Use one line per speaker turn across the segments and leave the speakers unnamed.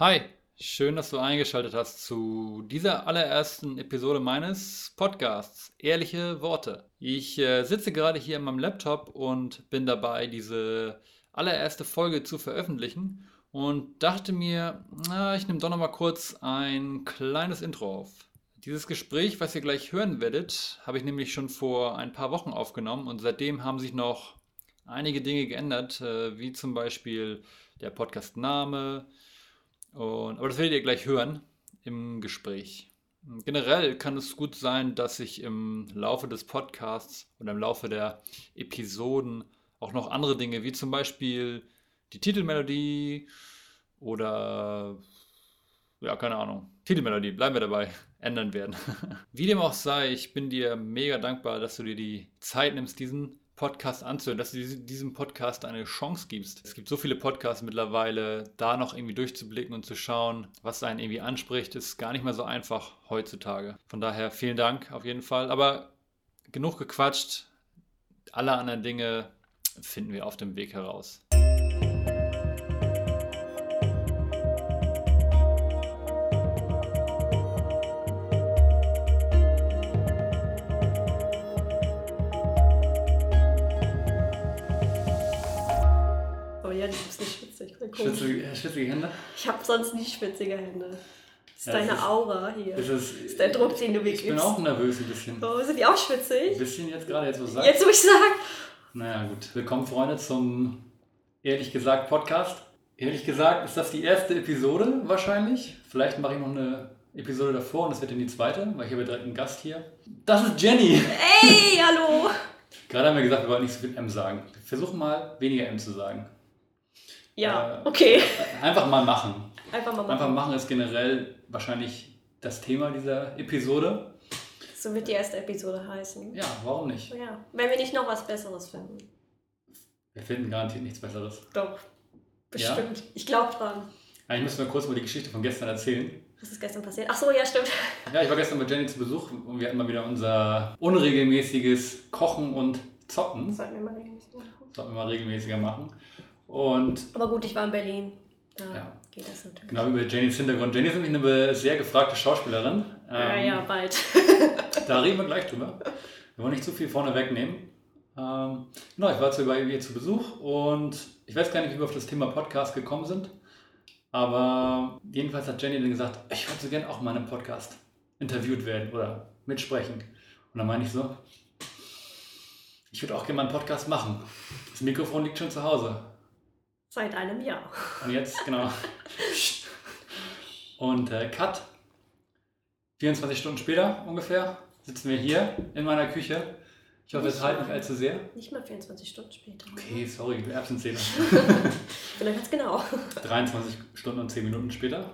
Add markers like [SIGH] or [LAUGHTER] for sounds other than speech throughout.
Hi, schön, dass du eingeschaltet hast zu dieser allerersten Episode meines Podcasts Ehrliche Worte. Ich äh, sitze gerade hier in meinem Laptop und bin dabei, diese allererste Folge zu veröffentlichen und dachte mir, na, ich nehme doch noch mal kurz ein kleines Intro auf. Dieses Gespräch, was ihr gleich hören werdet, habe ich nämlich schon vor ein paar Wochen aufgenommen und seitdem haben sich noch einige Dinge geändert, äh, wie zum Beispiel der Podcast-Name. Und, aber das werdet ihr gleich hören im Gespräch. Generell kann es gut sein, dass ich im Laufe des Podcasts oder im Laufe der Episoden auch noch andere Dinge, wie zum Beispiel die Titelmelodie oder ja, keine Ahnung, Titelmelodie, bleiben wir dabei, [LAUGHS] ändern werden. [LAUGHS] Wie dem auch sei, ich bin dir mega dankbar, dass du dir die Zeit nimmst, diesen Podcast anzuhören, dass du diesem Podcast eine Chance gibst. Es gibt so viele Podcasts mittlerweile, da noch irgendwie durchzublicken und zu schauen, was einen irgendwie anspricht, ist gar nicht mehr so einfach heutzutage. Von daher vielen Dank auf jeden Fall. Aber genug gequatscht. Alle anderen Dinge finden wir auf dem Weg heraus. Schwitzige, schwitzige Hände?
Ich habe sonst nicht schwitzige Hände. Das ist ja, deine ist, Aura hier. Das ist, das ist der Druck, den du
weggibst. Ich bin auch nervös ein bisschen.
Oh, sind die auch schwitzig?
Ein bisschen jetzt gerade, jetzt wo du sagst.
Jetzt wo ich sag.
Naja gut, willkommen Freunde zum Ehrlich gesagt Podcast. Ehrlich gesagt ist das die erste Episode wahrscheinlich. Vielleicht mache ich noch eine Episode davor und das wird dann die zweite, weil ich habe direkt einen Gast hier. Das ist Jenny.
Hey, hallo. [LAUGHS]
Gerade haben wir gesagt, wir wollten nicht so viel M sagen. Wir versuchen mal weniger M zu sagen.
Ja, äh, okay. [LAUGHS]
Einfach mal machen.
Einfach mal machen.
Einfach machen ist generell wahrscheinlich das Thema dieser Episode.
So wird die erste Episode heißen.
Ja, warum nicht?
Ja, wenn wir nicht noch was Besseres finden.
Wir finden garantiert nichts Besseres.
Doch, bestimmt. Ja? Ich glaube dran.
Eigentlich müssen wir kurz mal die Geschichte von gestern erzählen.
Was ist gestern passiert? Ach so, ja, stimmt. [LAUGHS]
Ja, ich war gestern bei Jenny zu Besuch und wir hatten mal wieder unser unregelmäßiges Kochen und Zocken.
Sollten wir mal regelmäßiger machen.
Sollten wir mal regelmäßiger machen. Und
Aber gut, ich war in Berlin. Da ja. geht das natürlich.
Genau, über Jennys Hintergrund. Jenny ist nämlich eine sehr gefragte Schauspielerin.
Ja, ähm, ja, bald. [LAUGHS]
da reden wir gleich drüber. Wir wollen nicht zu viel vorne wegnehmen. Ähm, genau, ich war zu bei ihr zu Besuch und ich weiß gar nicht, wie wir auf das Thema Podcast gekommen sind. Aber jedenfalls hat Jenny dann gesagt, ich würde so gerne auch mal in einem Podcast interviewt werden oder mitsprechen. Und dann meine ich so, ich würde auch gerne mal einen Podcast machen. Das Mikrofon liegt schon zu Hause.
Seit einem Jahr.
Und jetzt, genau. Und äh, Cut. 24 Stunden später ungefähr sitzen wir hier in meiner Küche. Ich hoffe, es halt nicht allzu sehr.
Nicht mal 24 Stunden später.
Okay, sorry, du Erbsenzähler. [LAUGHS]
Vielleicht ganz genau.
23 Stunden und 10 Minuten später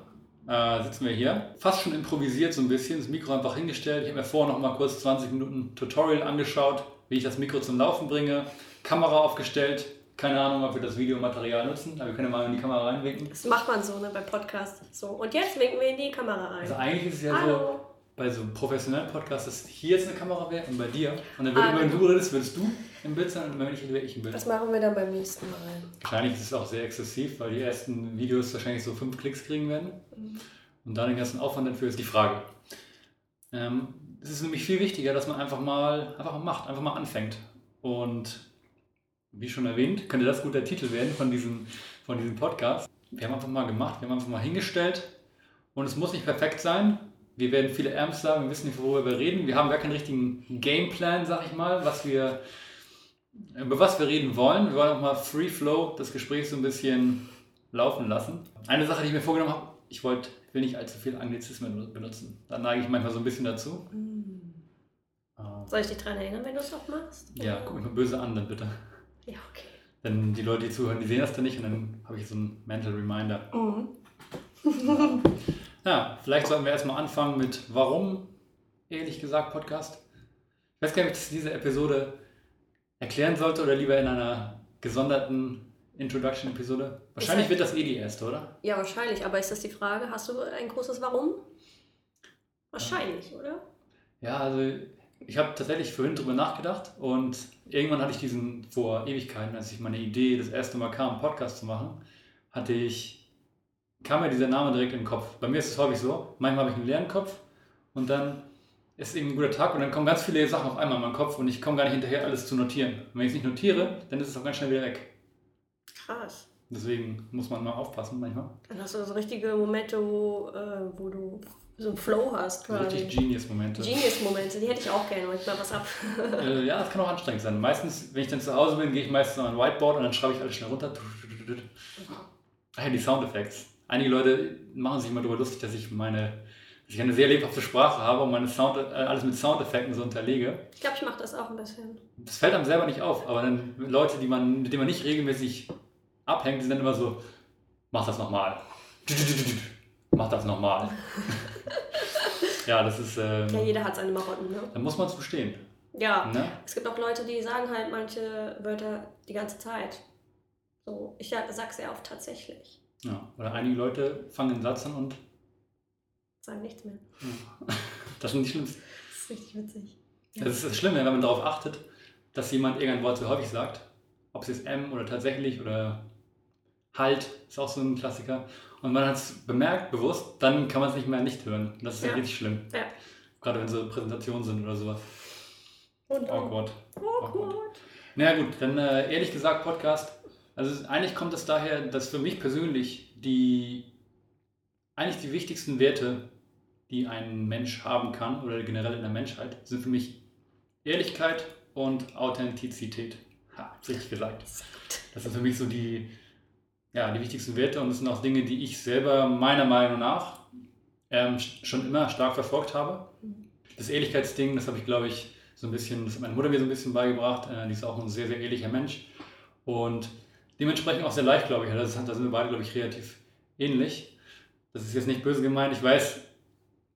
äh, sitzen wir hier. Fast schon improvisiert so ein bisschen, das Mikro einfach hingestellt. Ich habe mir vorher noch mal kurz 20 Minuten Tutorial angeschaut, wie ich das Mikro zum Laufen bringe. Kamera aufgestellt, keine Ahnung, ob wir das Videomaterial nutzen, aber wir können mal in die Kamera reinwinken.
Das macht man so, ne, beim Podcast. So, und jetzt winken wir in die Kamera rein.
Also eigentlich ist es ja Hallo. so, bei so professionellen Podcasts, dass hier jetzt eine Kamera wäre und bei dir. Und dann, würde, ah, wenn du redest, würdest du im Bild sein und wenn ich wäre ich im Bild.
Das machen wir dann beim nächsten Mal.
Wahrscheinlich ist es auch sehr exzessiv, weil die ersten Videos wahrscheinlich so fünf Klicks kriegen werden. Mhm. Und dann den ganzen Aufwand dafür ist die Frage. Ähm, es ist nämlich viel wichtiger, dass man einfach mal, einfach mal macht, einfach mal anfängt. Und wie schon erwähnt, könnte das gut der Titel werden von diesem, von diesem Podcast. Wir haben einfach mal gemacht, wir haben einfach mal hingestellt und es muss nicht perfekt sein. Wir werden viele Amps sagen, wir wissen nicht, worüber wir reden. Wir haben gar keinen richtigen Gameplan, sag ich mal, was wir, über was wir reden wollen. Wir wollen auch mal Free Flow das Gespräch so ein bisschen laufen lassen. Eine Sache, die ich mir vorgenommen habe, ich wollte, will nicht allzu viel Anglizismen benutzen. Da neige ich manchmal so ein bisschen dazu.
Mm. Soll ich dich daran erinnern, wenn du es auch machst?
Ja, guck mich mal böse an, dann bitte.
Ja, okay.
Denn die Leute, die zuhören, die sehen das dann nicht und dann habe ich so einen Mental Reminder.
Mhm.
ja, vielleicht sollten wir erstmal anfangen mit Warum, ehrlich gesagt, Podcast. Ich weiß gar nicht, ob ich diese Episode erklären sollte oder lieber in einer gesonderten Introduction-Episode. Wahrscheinlich wird das eh die erste, oder?
Ja, wahrscheinlich. Aber ist das die Frage? Hast du ein großes Warum? Wahrscheinlich, ja. oder?
Ja, also ich habe tatsächlich vorhin drüber nachgedacht und irgendwann hatte ich diesen, vor Ewigkeiten, als ich meine Idee das erste Mal kam, einen Podcast zu machen, hatte ich kam mir dieser Name direkt in den Kopf. Bei mir ist es häufig so, manchmal habe ich einen leeren Kopf und dann ist irgendwie ein guter Tag und dann kommen ganz viele Sachen auf einmal in meinen Kopf und ich komme gar nicht hinterher, alles zu notieren. Und wenn ich es nicht notiere, dann ist es auch ganz schnell wieder weg.
Krass.
Deswegen muss man mal aufpassen manchmal.
Dann hast du so richtige Momente, wo, äh, wo du so einen Flow hast quasi.
Richtig Genius-Momente.
Genius-Momente, die hätte ich auch gerne, manchmal was ab. [LAUGHS]
äh, ja, das kann auch anstrengend sein. Meistens, wenn ich dann zu Hause bin, gehe ich meistens an ein Whiteboard und dann schreibe ich alles schnell runter. Ah ja, die Soundeffekte. Einige Leute machen sich immer darüber lustig, dass ich meine, dass ich eine sehr lebhafte Sprache habe und meine Sound, äh, alles mit Soundeffekten so unterlege.
Ich glaube, ich mache das auch ein bisschen.
Das fällt einem selber nicht auf, aber dann Leute, die man, mit denen man nicht regelmäßig abhängt, die sind dann immer so, mach das nochmal. Mach das nochmal. [LAUGHS] ja, das ist. Ähm,
ja, jeder hat seine Marotten, ne?
Da muss man zu stehen.
Ja, ne? es gibt auch Leute, die sagen halt manche Wörter die ganze Zeit. So, ich sag sehr oft tatsächlich.
Ja, oder einige Leute fangen einen Satz an und
sagen nichts mehr. [LAUGHS]
Das sind die schlimmsten.
Das ist richtig witzig.
Ja. Das ist das Schlimme, wenn man darauf achtet, dass jemand irgendein Wort so häufig sagt. Ob es jetzt M oder tatsächlich oder halt, ist auch so ein Klassiker. Und man hat es bemerkt, bewusst, dann kann man es nicht mehr nicht hören. Das ist ja, richtig schlimm.
Ja.
Gerade wenn so Präsentationen sind oder sowas.
Und
awkward.
Awkward.
Naja gut, dann äh, ehrlich gesagt Podcast. Also eigentlich kommt es daher, dass für mich persönlich die eigentlich die wichtigsten Werte, die ein Mensch haben kann oder generell in der Menschheit, sind für mich Ehrlichkeit und Authentizität. Ha, richtig gesagt. Das sind für mich so die, ja, die wichtigsten Werte und das sind auch Dinge, die ich selber meiner Meinung nach ähm, schon immer stark verfolgt habe. Das Ehrlichkeitsding, das habe ich, glaube ich, so ein bisschen, das hat meine Mutter mir so ein bisschen beigebracht. Äh, die ist auch ein sehr, sehr ehrlicher Mensch und dementsprechend auch sehr leicht, glaube ich. Da sind wir beide, glaube ich, relativ ähnlich. Das ist jetzt nicht böse gemeint. Ich weiß,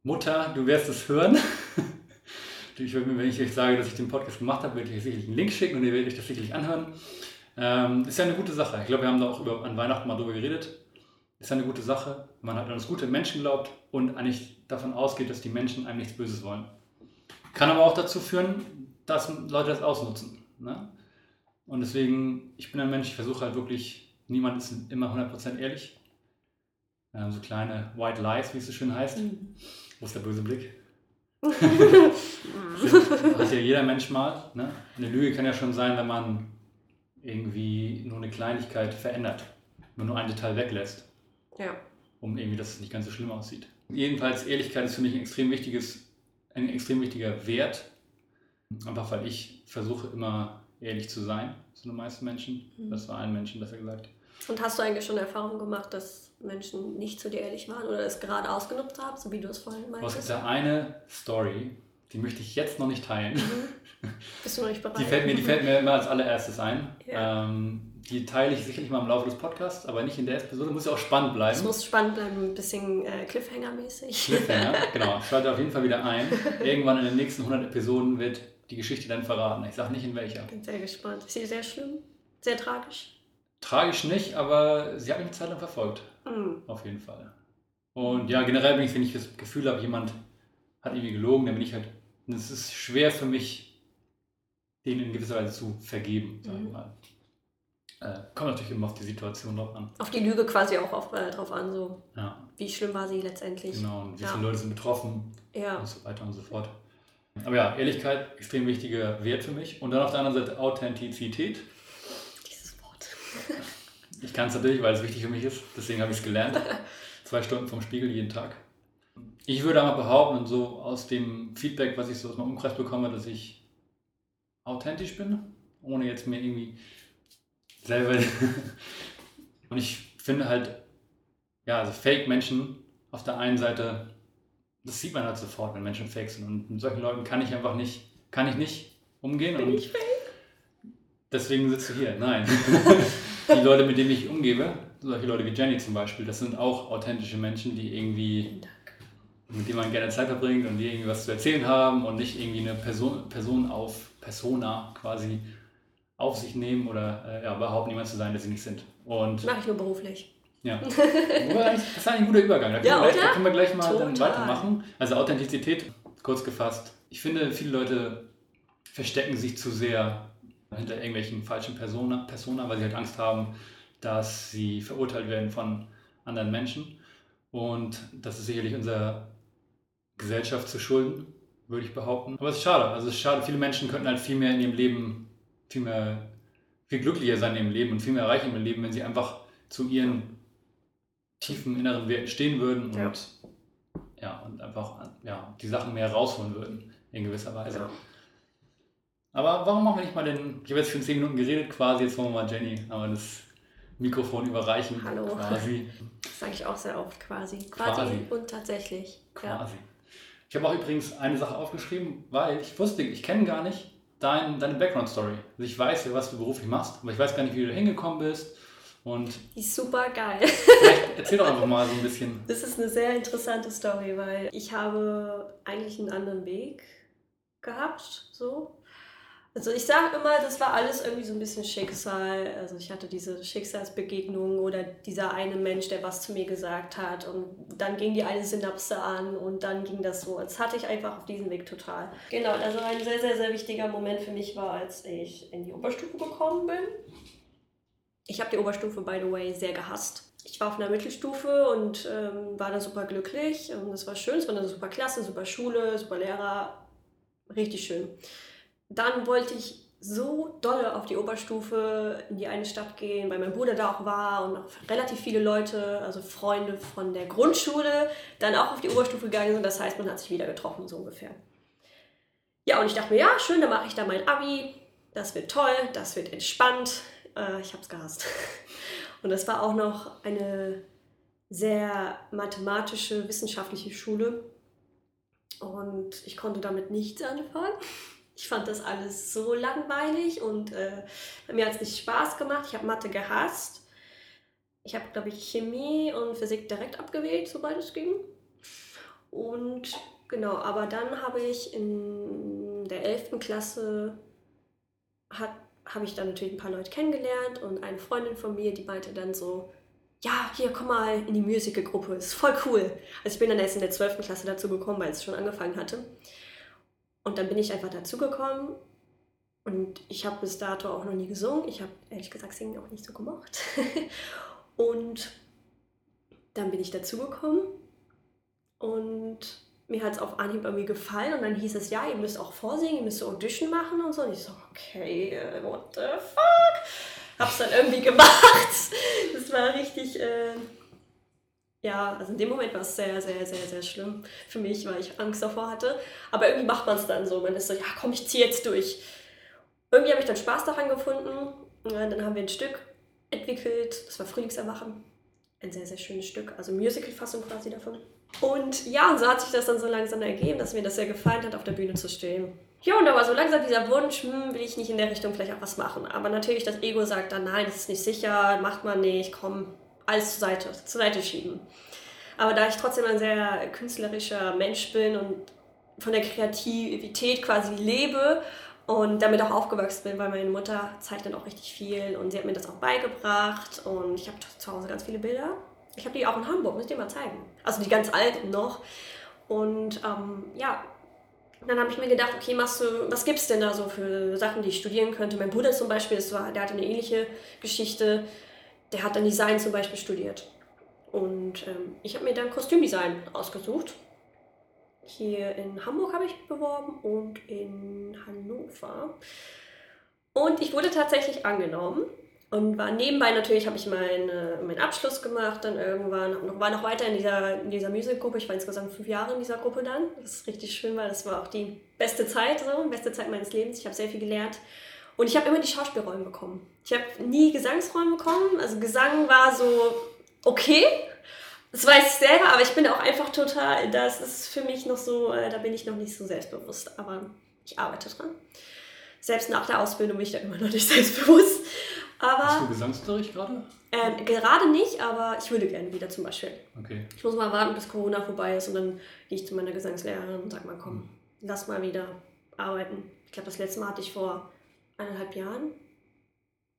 Mutter, du wirst es hören. [LAUGHS] ich würde mir, wenn ich euch sage, dass ich den Podcast gemacht habe, werde ich euch sicherlich einen Link schicken und ihr werdet euch das sicherlich anhören. Ähm, ist ja eine gute Sache. Ich glaube, wir haben da auch über, an Weihnachten mal drüber geredet. Ist ja eine gute Sache, man halt an das gute Menschen glaubt und eigentlich davon ausgeht, dass die Menschen einem nichts Böses wollen. Kann aber auch dazu führen, dass Leute das ausnutzen. Ne? Und deswegen, ich bin ein Mensch, ich versuche halt wirklich, niemand ist immer 100% ehrlich. Ähm, so kleine White Lies, wie es so schön heißt. Mhm. Wo ist der böse Blick? [LAUGHS] [LAUGHS] hat ja jeder Mensch mal. Ne? Eine Lüge kann ja schon sein, wenn man irgendwie nur eine Kleinigkeit verändert, wenn man nur ein Detail weglässt.
Ja.
Um irgendwie, dass es nicht ganz so schlimm aussieht. Jedenfalls, Ehrlichkeit ist für mich ein extrem wichtiges, ein extrem wichtiger Wert. Einfach weil ich versuche immer ehrlich zu sein, zu den meisten Menschen. Mhm. Das war allen Menschen, besser gesagt.
Und hast du eigentlich schon Erfahrung gemacht, dass Menschen nicht zu dir ehrlich waren oder es gerade ausgenutzt haben, so wie du es vorhin meintest?
Es gibt da eine Story, die möchte ich jetzt noch nicht teilen.
Mhm. [LAUGHS] Bist du noch nicht bereit?
Die fällt mir, die fällt mir immer als allererstes ein. Ja. Ähm, die teile ich sicherlich mal im Laufe des Podcasts, aber nicht in der Episode. Muss ja auch spannend bleiben.
Es muss spannend bleiben, ein bisschen äh, Cliffhanger-mäßig.
Cliffhanger, [LAUGHS] genau. Schalte auf jeden Fall wieder ein. Irgendwann in den nächsten 100 Episoden wird die Geschichte dann verraten. Ich sage nicht in welcher.
Bin sehr gespannt. Ist sie sehr schlimm? Sehr tragisch?
Tragisch nicht, aber sie hat mich eine Zeit lang verfolgt.
Mhm.
Auf jeden Fall. Und ja, generell bin ich, wenn ich das Gefühl habe, jemand hat irgendwie gelogen, dann bin ich halt. Es ist schwer für mich, den in gewisser Weise zu vergeben, sag ich mhm. mal. Äh, kommt natürlich immer auf die Situation drauf an.
Auf die Lüge quasi auch auf, äh, drauf an, so.
Ja.
Wie schlimm war sie letztendlich?
Genau, und wie viele Leute sind betroffen
ja.
und so weiter und so fort. Aber ja, Ehrlichkeit, extrem wichtiger Wert für mich. Und dann auf der anderen Seite Authentizität.
Dieses Wort.
Ich kann es natürlich, weil es wichtig für mich ist. Deswegen habe ich es gelernt. [LAUGHS] Zwei Stunden vom Spiegel jeden Tag. Ich würde aber behaupten, so aus dem Feedback, was ich so aus meinem Umkreis bekomme, dass ich authentisch bin, ohne jetzt mir irgendwie selber. [LAUGHS] Und ich finde halt, ja, also Fake-Menschen auf der einen Seite das sieht man halt sofort, wenn Menschen fake sind. Und mit solchen Leuten kann ich einfach nicht, kann ich nicht umgehen.
Bin
und
ich fake?
Deswegen sitzt du hier. Nein. [LAUGHS] die Leute, mit denen ich umgebe, solche Leute wie Jenny zum Beispiel, das sind auch authentische Menschen, die irgendwie, mit denen man gerne Zeit verbringt und die irgendwie was zu erzählen haben und nicht irgendwie eine Person, Person auf, Persona quasi auf sich nehmen oder äh, ja, behaupten, jemand zu sein, der sie nicht sind. Und
Mache ich nur beruflich.
Ja. [LAUGHS] das ist ein guter Übergang. Da können,
ja,
wir, gleich, da können wir gleich mal dann weitermachen. Also Authentizität, kurz gefasst. Ich finde, viele Leute verstecken sich zu sehr hinter irgendwelchen falschen Persona, Persona, weil sie halt Angst haben, dass sie verurteilt werden von anderen Menschen. Und das ist sicherlich unserer Gesellschaft zu schulden, würde ich behaupten. Aber es ist schade. Also es ist schade, viele Menschen könnten halt viel mehr in ihrem Leben, viel mehr, viel glücklicher sein in ihrem Leben und viel mehr erreichen im Leben, wenn sie einfach zu ihren tiefen inneren Werten stehen würden
Ja.
und ja, und einfach ja, die Sachen mehr rausholen würden, in gewisser Weise.
Ja.
Aber warum machen wir nicht mal den, ich habe jetzt schon 10 Minuten geredet quasi, jetzt wollen wir mal Jenny aber das Mikrofon überreichen.
Hallo.
Quasi.
Das sage ich auch sehr oft, quasi. Quasi,
Quasi.
und tatsächlich. Ja.
Ich habe auch übrigens eine Sache aufgeschrieben, weil ich wusste, ich kenne gar nicht dein, deine Background-Story. Also ich weiß ja, was du beruflich machst, aber ich weiß gar nicht, wie du hingekommen bist. Und
ist super geil.
vielleicht erzähl doch einfach mal so ein bisschen. [LAUGHS]
Das ist eine sehr interessante Story, weil ich habe eigentlich einen anderen Weg gehabt, so. Also ich sage immer, das war alles irgendwie so ein bisschen Schicksal. Also ich hatte diese Schicksalsbegegnung oder dieser eine Mensch, der was zu mir gesagt hat und dann ging die eine Synapse an und dann ging das so. Das hatte ich einfach auf diesem Weg total. Genau, also ein sehr, sehr, sehr wichtiger Moment für mich war, als ich in die Oberstufe gekommen bin. Ich habe die Oberstufe, by the way, sehr gehasst. Ich war auf einer Mittelstufe und ähm, war da super glücklich und es war schön. Es war eine super Klasse, super Schule, super Lehrer. Richtig schön. Dann wollte ich so dolle auf die Oberstufe in die eine Stadt gehen, weil mein Bruder da auch war und noch relativ viele Leute, also Freunde von der Grundschule, dann auch auf die Oberstufe gegangen sind. Das heißt, man hat sich wieder getroffen, so ungefähr. Ja, und ich dachte mir, ja, schön, dann mache ich da mein Abi. Das wird toll, das wird entspannt. Äh, ich habe es gehasst. [LAUGHS] Und das war auch noch eine sehr mathematische, wissenschaftliche Schule. Und ich konnte damit nichts anfangen. Ich fand das alles so langweilig und äh, mir hat es nicht Spaß gemacht. Ich habe Mathe gehasst. Ich habe, glaube ich, Chemie und Physik direkt abgewählt, sobald es ging. Und genau, aber dann habe ich in der 11. Klasse habe ich dann natürlich ein paar Leute kennengelernt und eine Freundin von mir, die meinte dann so, ja, hier, komm mal in die Musical-Gruppe, ist voll cool. Also ich bin dann erst in der 12. Klasse dazu gekommen, weil es schon angefangen hatte. Und dann bin ich einfach dazugekommen und ich habe bis dato auch noch nie gesungen. Ich habe ehrlich gesagt Singen auch nicht so gemocht. [LAUGHS] und dann bin ich dazugekommen und mir hat es auf Anhieb irgendwie gefallen und dann hieß es, ja, ihr müsst auch vorsingen, ihr müsst Audition machen und so. Und ich so, okay, äh, what the fuck? Hab's dann irgendwie [LAUGHS] gemacht. Das war richtig, äh, ja, also in dem Moment war es sehr, sehr, sehr, sehr schlimm für mich, weil ich Angst davor hatte. Aber irgendwie macht man es dann so. Man ist so, ja, komm, ich zieh jetzt durch. Irgendwie habe ich dann Spaß daran gefunden. Ja, dann haben wir ein Stück entwickelt, das war Frühlingserwachen. Ein sehr, sehr schönes Stück, also Musical-Fassung quasi davon. Und ja, und so hat sich das dann so langsam ergeben, dass mir das sehr gefallen hat, auf der Bühne zu stehen. Ja, und da war so langsam dieser Wunsch, hm, will ich nicht in der Richtung vielleicht auch was machen. Aber natürlich das Ego sagt dann, nein, das ist nicht sicher, macht man nicht, komm, alles zur Seite, zur Seite schieben. Aber da ich trotzdem ein sehr künstlerischer Mensch bin und von der Kreativität quasi lebe und damit auch aufgewachsen bin, weil meine Mutter zeichnet auch richtig viel und sie hat mir das auch beigebracht und ich habe zu Hause ganz viele Bilder. Ich habe die auch in Hamburg, muss ich dir mal zeigen. Also die ganz alten noch. Und ähm, ja, dann habe ich mir gedacht, okay, machst du, was gibt's denn da so für Sachen, die ich studieren könnte? Mein Bruder zum Beispiel, das war, der hatte eine ähnliche Geschichte. Der hat dann Design zum Beispiel studiert. Und ähm, ich habe mir dann Kostümdesign ausgesucht. Hier in Hamburg habe ich beworben und in Hannover. Und ich wurde tatsächlich angenommen und war nebenbei natürlich, habe ich meine, meinen Abschluss gemacht, dann irgendwann, war noch weiter in dieser, in dieser Musikgruppe. Ich war insgesamt fünf Jahre in dieser Gruppe dann. Das ist richtig schön, weil das war auch die beste Zeit, so, beste Zeit meines Lebens. Ich habe sehr viel gelernt. Und ich habe immer die Schauspielrollen bekommen. Ich habe nie Gesangsrollen bekommen. Also Gesang war so okay. Das weiß ich selber, aber ich bin auch einfach total, das ist für mich noch so, äh, da bin ich noch nicht so selbstbewusst. Aber ich arbeite dran. Selbst nach der Ausbildung bin ich da immer noch nicht [LAUGHS] selbstbewusst.
Hast
Aber
du Gesangsunterricht gerade?
ähm, gerade nicht, aber ich würde gerne wieder zum Beispiel.
Okay.
Ich muss mal warten, bis Corona vorbei ist und dann gehe ich zu meiner Gesangslehrerin und sage mal,
Hm.
komm, lass mal wieder arbeiten. Ich glaube, das letzte Mal hatte ich vor eineinhalb Jahren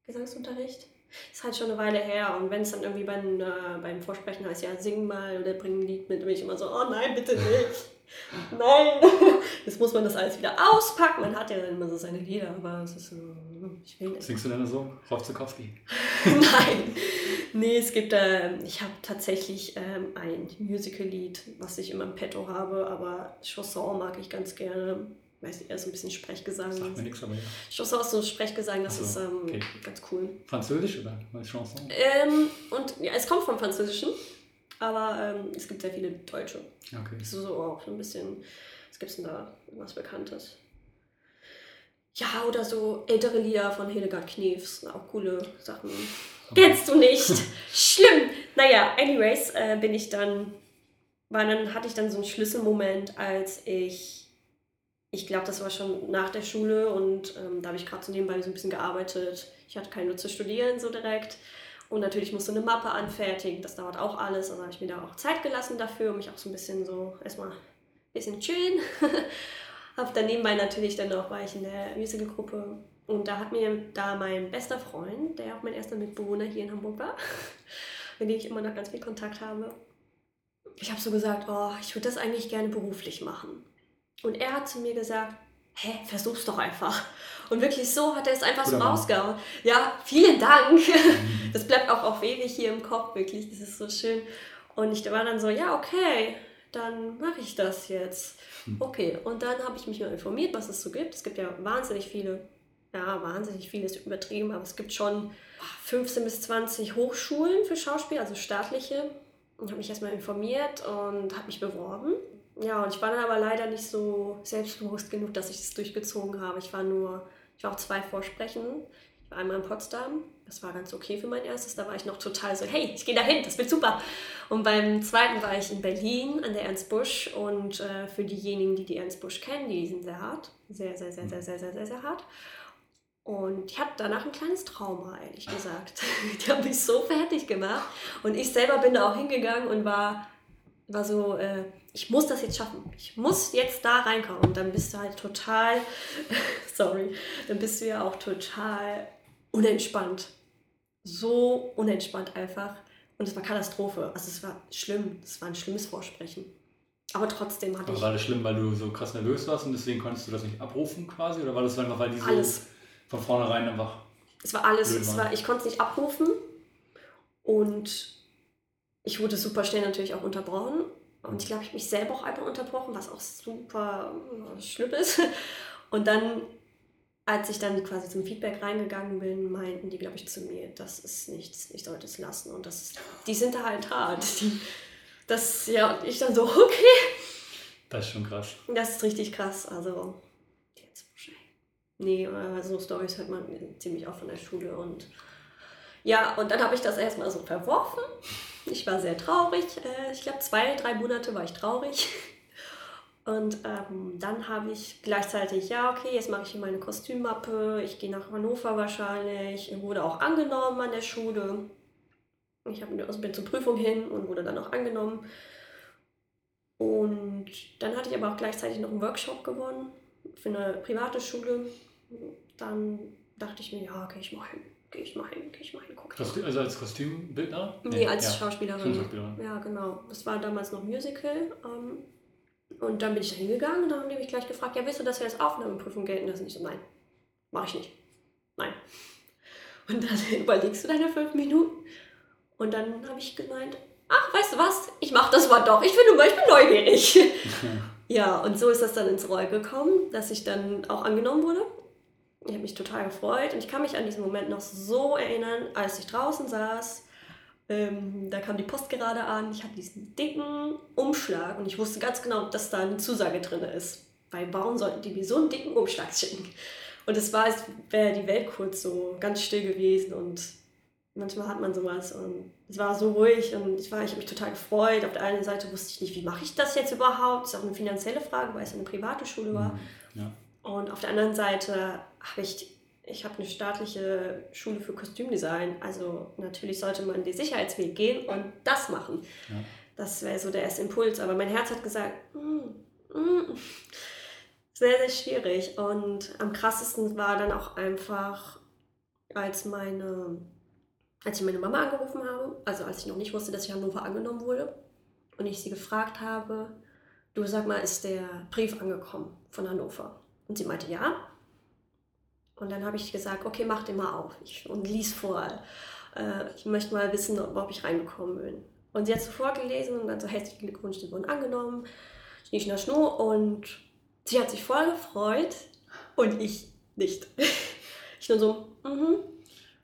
Gesangsunterricht. ist halt schon eine Weile her. Und wenn es dann irgendwie beim, äh, beim Vorsprechen heißt, ja, sing mal oder bring ein Lied mit, bin ich immer so, oh nein, bitte nicht. [LAUGHS] Nein, [LAUGHS] jetzt muss man das alles wieder auspacken. Man hat ja dann immer so seine Lieder, aber es ist so,
ich will nicht. Singst du denn so? Rolf Zukowski? [LAUGHS]
Nein, nee, es gibt, äh, ich habe tatsächlich ähm, ein Musical-Lied, was ich immer im Petto habe, aber Chanson mag ich ganz gerne weiß nicht, eher so ein bisschen Sprechgesang.
Sagt mir nichts, aber ja.
Chanson ist so Sprechgesang, das also, ist ähm, okay. ganz cool.
Französisch oder Chanson?
Ähm, und ja, es kommt vom Französischen, aber ähm, es gibt sehr viele Deutsche.
Okay.
Das ist so auch so ein bisschen, was gibt es denn da, was Bekanntes? Ja, oder so ältere Lieder von Hildegard Knefs, auch coole Sachen. Kennst du nicht? [LAUGHS] Schlimm! Naja, anyways, äh, bin ich dann, war dann, hatte ich dann so einen Schlüsselmoment, als ich ich glaube, das war schon nach der Schule und ähm, da habe ich gerade so nebenbei so ein bisschen gearbeitet. Ich hatte keine Lust zu studieren so direkt. Und natürlich musste eine Mappe anfertigen, das dauert auch alles. Also habe ich mir da auch Zeit gelassen dafür, um mich auch so ein bisschen so erstmal ein bisschen chillen. [LAUGHS] habe dann nebenbei natürlich dann auch, war ich in der Musical-Gruppe und da hat mir da mein bester Freund, der auch mein erster Mitbewohner hier in Hamburg war, [LAUGHS] mit dem ich immer noch ganz viel Kontakt habe, ich habe so gesagt, oh, ich würde das eigentlich gerne beruflich machen. Und er hat zu mir gesagt, hä, versuch's doch einfach. Und wirklich so hat er es einfach Guter so rausgehauen. Ja, vielen Dank. [LAUGHS] Das bleibt auch auf ewig hier im Kopf, wirklich. Das ist so schön. Und ich war dann so, ja, okay, dann mache ich das jetzt. Hm. Okay, und dann habe ich mich mal informiert, was es so gibt. Es gibt ja wahnsinnig viele, ja, wahnsinnig vieles übertrieben, aber es gibt schon 15 bis 20 Hochschulen für Schauspiel, also staatliche. Und habe mich erstmal informiert und habe mich beworben. Ja, und ich war dann aber leider nicht so selbstbewusst genug, dass ich das durchgezogen habe. Ich war nur, ich war auch zwei Vorsprechen. Ich war einmal in Potsdam, das war ganz okay für mein erstes. Da war ich noch total so, hey, ich gehe da hin, das wird super. Und beim zweiten war ich in Berlin an der Ernst Busch. Und äh, für diejenigen, die die Ernst Busch kennen, die sind sehr hart. Sehr, sehr, sehr, sehr, sehr, sehr, sehr, sehr hart. Und ich hatte danach ein kleines Trauma, ehrlich gesagt. [LAUGHS] Die haben mich so fertig gemacht. Und ich selber bin da auch hingegangen und war, war so, äh, ich muss das jetzt schaffen. Ich muss jetzt da reinkommen. Und dann bist du halt total, [LAUGHS] sorry, dann bist du ja auch total unentspannt. So unentspannt einfach. Und es war Katastrophe. Also es war schlimm. Es war ein schlimmes Vorsprechen. Aber trotzdem hatte
Aber
ich.
War das schlimm, weil du so krass nervös warst und deswegen konntest du das nicht abrufen quasi? Oder war das einfach, weil die so
alles.
von vornherein einfach.
Es war alles. Es war, ich konnte es nicht abrufen. Und ich wurde super schnell natürlich auch unterbrochen. Und ich glaube, ich habe mich selber auch einmal unterbrochen, was auch super äh, schlimm ist. [LAUGHS] Und dann, als ich dann quasi zum Feedback reingegangen bin, meinten die, glaube ich, zu mir, das ist nichts, ich sollte es lassen. Und das, die sind da halt hart. [LAUGHS] Das, ja, und ich dann so, [LAUGHS] okay.
Das ist schon krass.
Das ist richtig krass. Also, jetzt Nee, aber so Stories hört man ziemlich oft von der Schule. Und ja, und dann habe ich das erstmal so verworfen ich war sehr traurig. Äh, ich glaube, zwei, drei Monate war ich traurig. Und ähm, dann habe ich gleichzeitig, ja, okay, jetzt mache ich hier meine Kostümmappe, ich gehe nach Hannover wahrscheinlich, ich wurde auch angenommen an der Schule. Ich hab, also bin zur Prüfung hin und wurde dann auch angenommen. Und dann hatte ich aber auch gleichzeitig noch einen Workshop gewonnen für eine private Schule. Dann dachte ich mir, ja, okay, ich mache gehe ich mal hin, gehe ich mal hin, gucke.
Also als Kostümbildner?
Nee, als ja. Schauspielerin. Schauspielerin. Ja, genau. Das war damals noch Musical. Ähm, und dann bin ich da hingegangen und dann haben die mich gleich gefragt, ja, willst du, dass wir als Aufnahmeprüfung gelten lassen? Ich so, nein, mache ich nicht. Nein. Und dann [LAUGHS] überlegst du deine fünf Minuten. Und dann habe ich gemeint, ach, weißt du was, ich mache das mal doch. Ich finde mal, ich bin neugierig. [LAUGHS] ja, und so ist das dann ins Roll gekommen, dass ich dann auch angenommen wurde. Ich habe mich total gefreut und ich kann mich an diesen Moment noch so erinnern, als ich draußen saß. Ähm, da kam die Post gerade an, ich hatte diesen dicken Umschlag und ich wusste ganz genau, dass da eine Zusage drin ist. Weil warum sollten die mir so einen dicken Umschlag schicken? Und es war, als wäre die Welt kurz so ganz still gewesen und manchmal hat man sowas und es war so ruhig und ich, ich habe mich total gefreut. Auf der einen Seite wusste ich nicht, wie mache ich das jetzt überhaupt? Das ist auch eine finanzielle Frage, weil es eine private Schule war.
Mhm, ja.
Und auf der anderen Seite habe ich, ich habe eine staatliche Schule für Kostümdesign. Also natürlich sollte man den Sicherheitsweg gehen und das machen. Ja. Das wäre so der erste Impuls. Aber mein Herz hat gesagt, mm, mm, sehr, sehr schwierig. Und am krassesten war dann auch einfach, als meine als ich meine Mama angerufen habe, also als ich noch nicht wusste, dass ich Hannover angenommen wurde, und ich sie gefragt habe, du sag mal, ist der Brief angekommen von Hannover? Und sie meinte, ja. Und dann habe ich gesagt, okay, mach den mal auf. Ich, und lies vor. Äh, ich möchte mal wissen, ob ich reingekommen bin. Und sie hat so vorgelesen und dann so herzlichen Glückwunsch, die wurden angenommen. Schnie, schna, schnu. Und sie hat sich voll gefreut und ich nicht. [LAUGHS] ich nur so, mhm.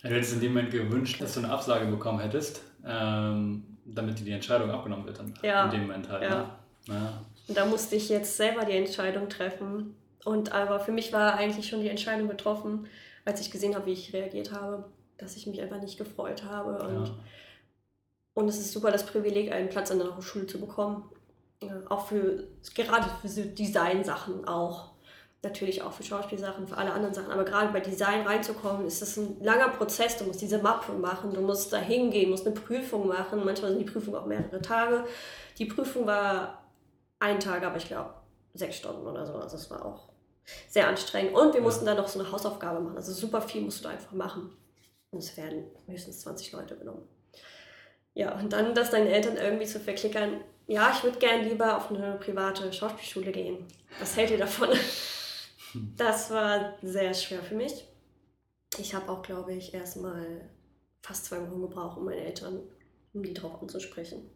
Du hättest in dem Moment gewünscht, dass du eine Absage bekommen hättest, ähm, damit dir die Entscheidung abgenommen wird. Dann
Ja.
In dem Moment halt.
Ja.
Ne? Ja.
Und da musste ich jetzt selber die Entscheidung treffen. Und aber für mich war eigentlich schon die Entscheidung getroffen, als ich gesehen habe, wie ich reagiert habe, dass ich mich einfach nicht gefreut habe. Und,
Ja.
und es ist super, das Privileg, einen Platz an der Hochschule zu bekommen. Ja, auch für, gerade für so Design-Sachen auch. Natürlich auch für Schauspielsachen, für alle anderen Sachen. Aber gerade bei Design reinzukommen, ist das ein langer Prozess. Du musst diese Mappe machen, du musst da hingehen, musst eine Prüfung machen. Manchmal sind die Prüfungen auch mehrere Tage. Die Prüfung war ein Tag, aber ich glaube sechs Stunden oder so. Also es war auch sehr anstrengend. Und wir mussten dann noch so eine Hausaufgabe machen. Also super viel musst du da einfach machen. Und es werden höchstens 20 Leute genommen. Ja, und dann das deinen Eltern irgendwie zu verklickern, ja, ich würde gern lieber auf eine private Schauspielschule gehen. Was hält ihr davon? Das war sehr schwer für mich. Ich habe auch, glaube ich, erstmal fast zwei Wochen gebraucht, um meine Eltern, um die drauf anzusprechen.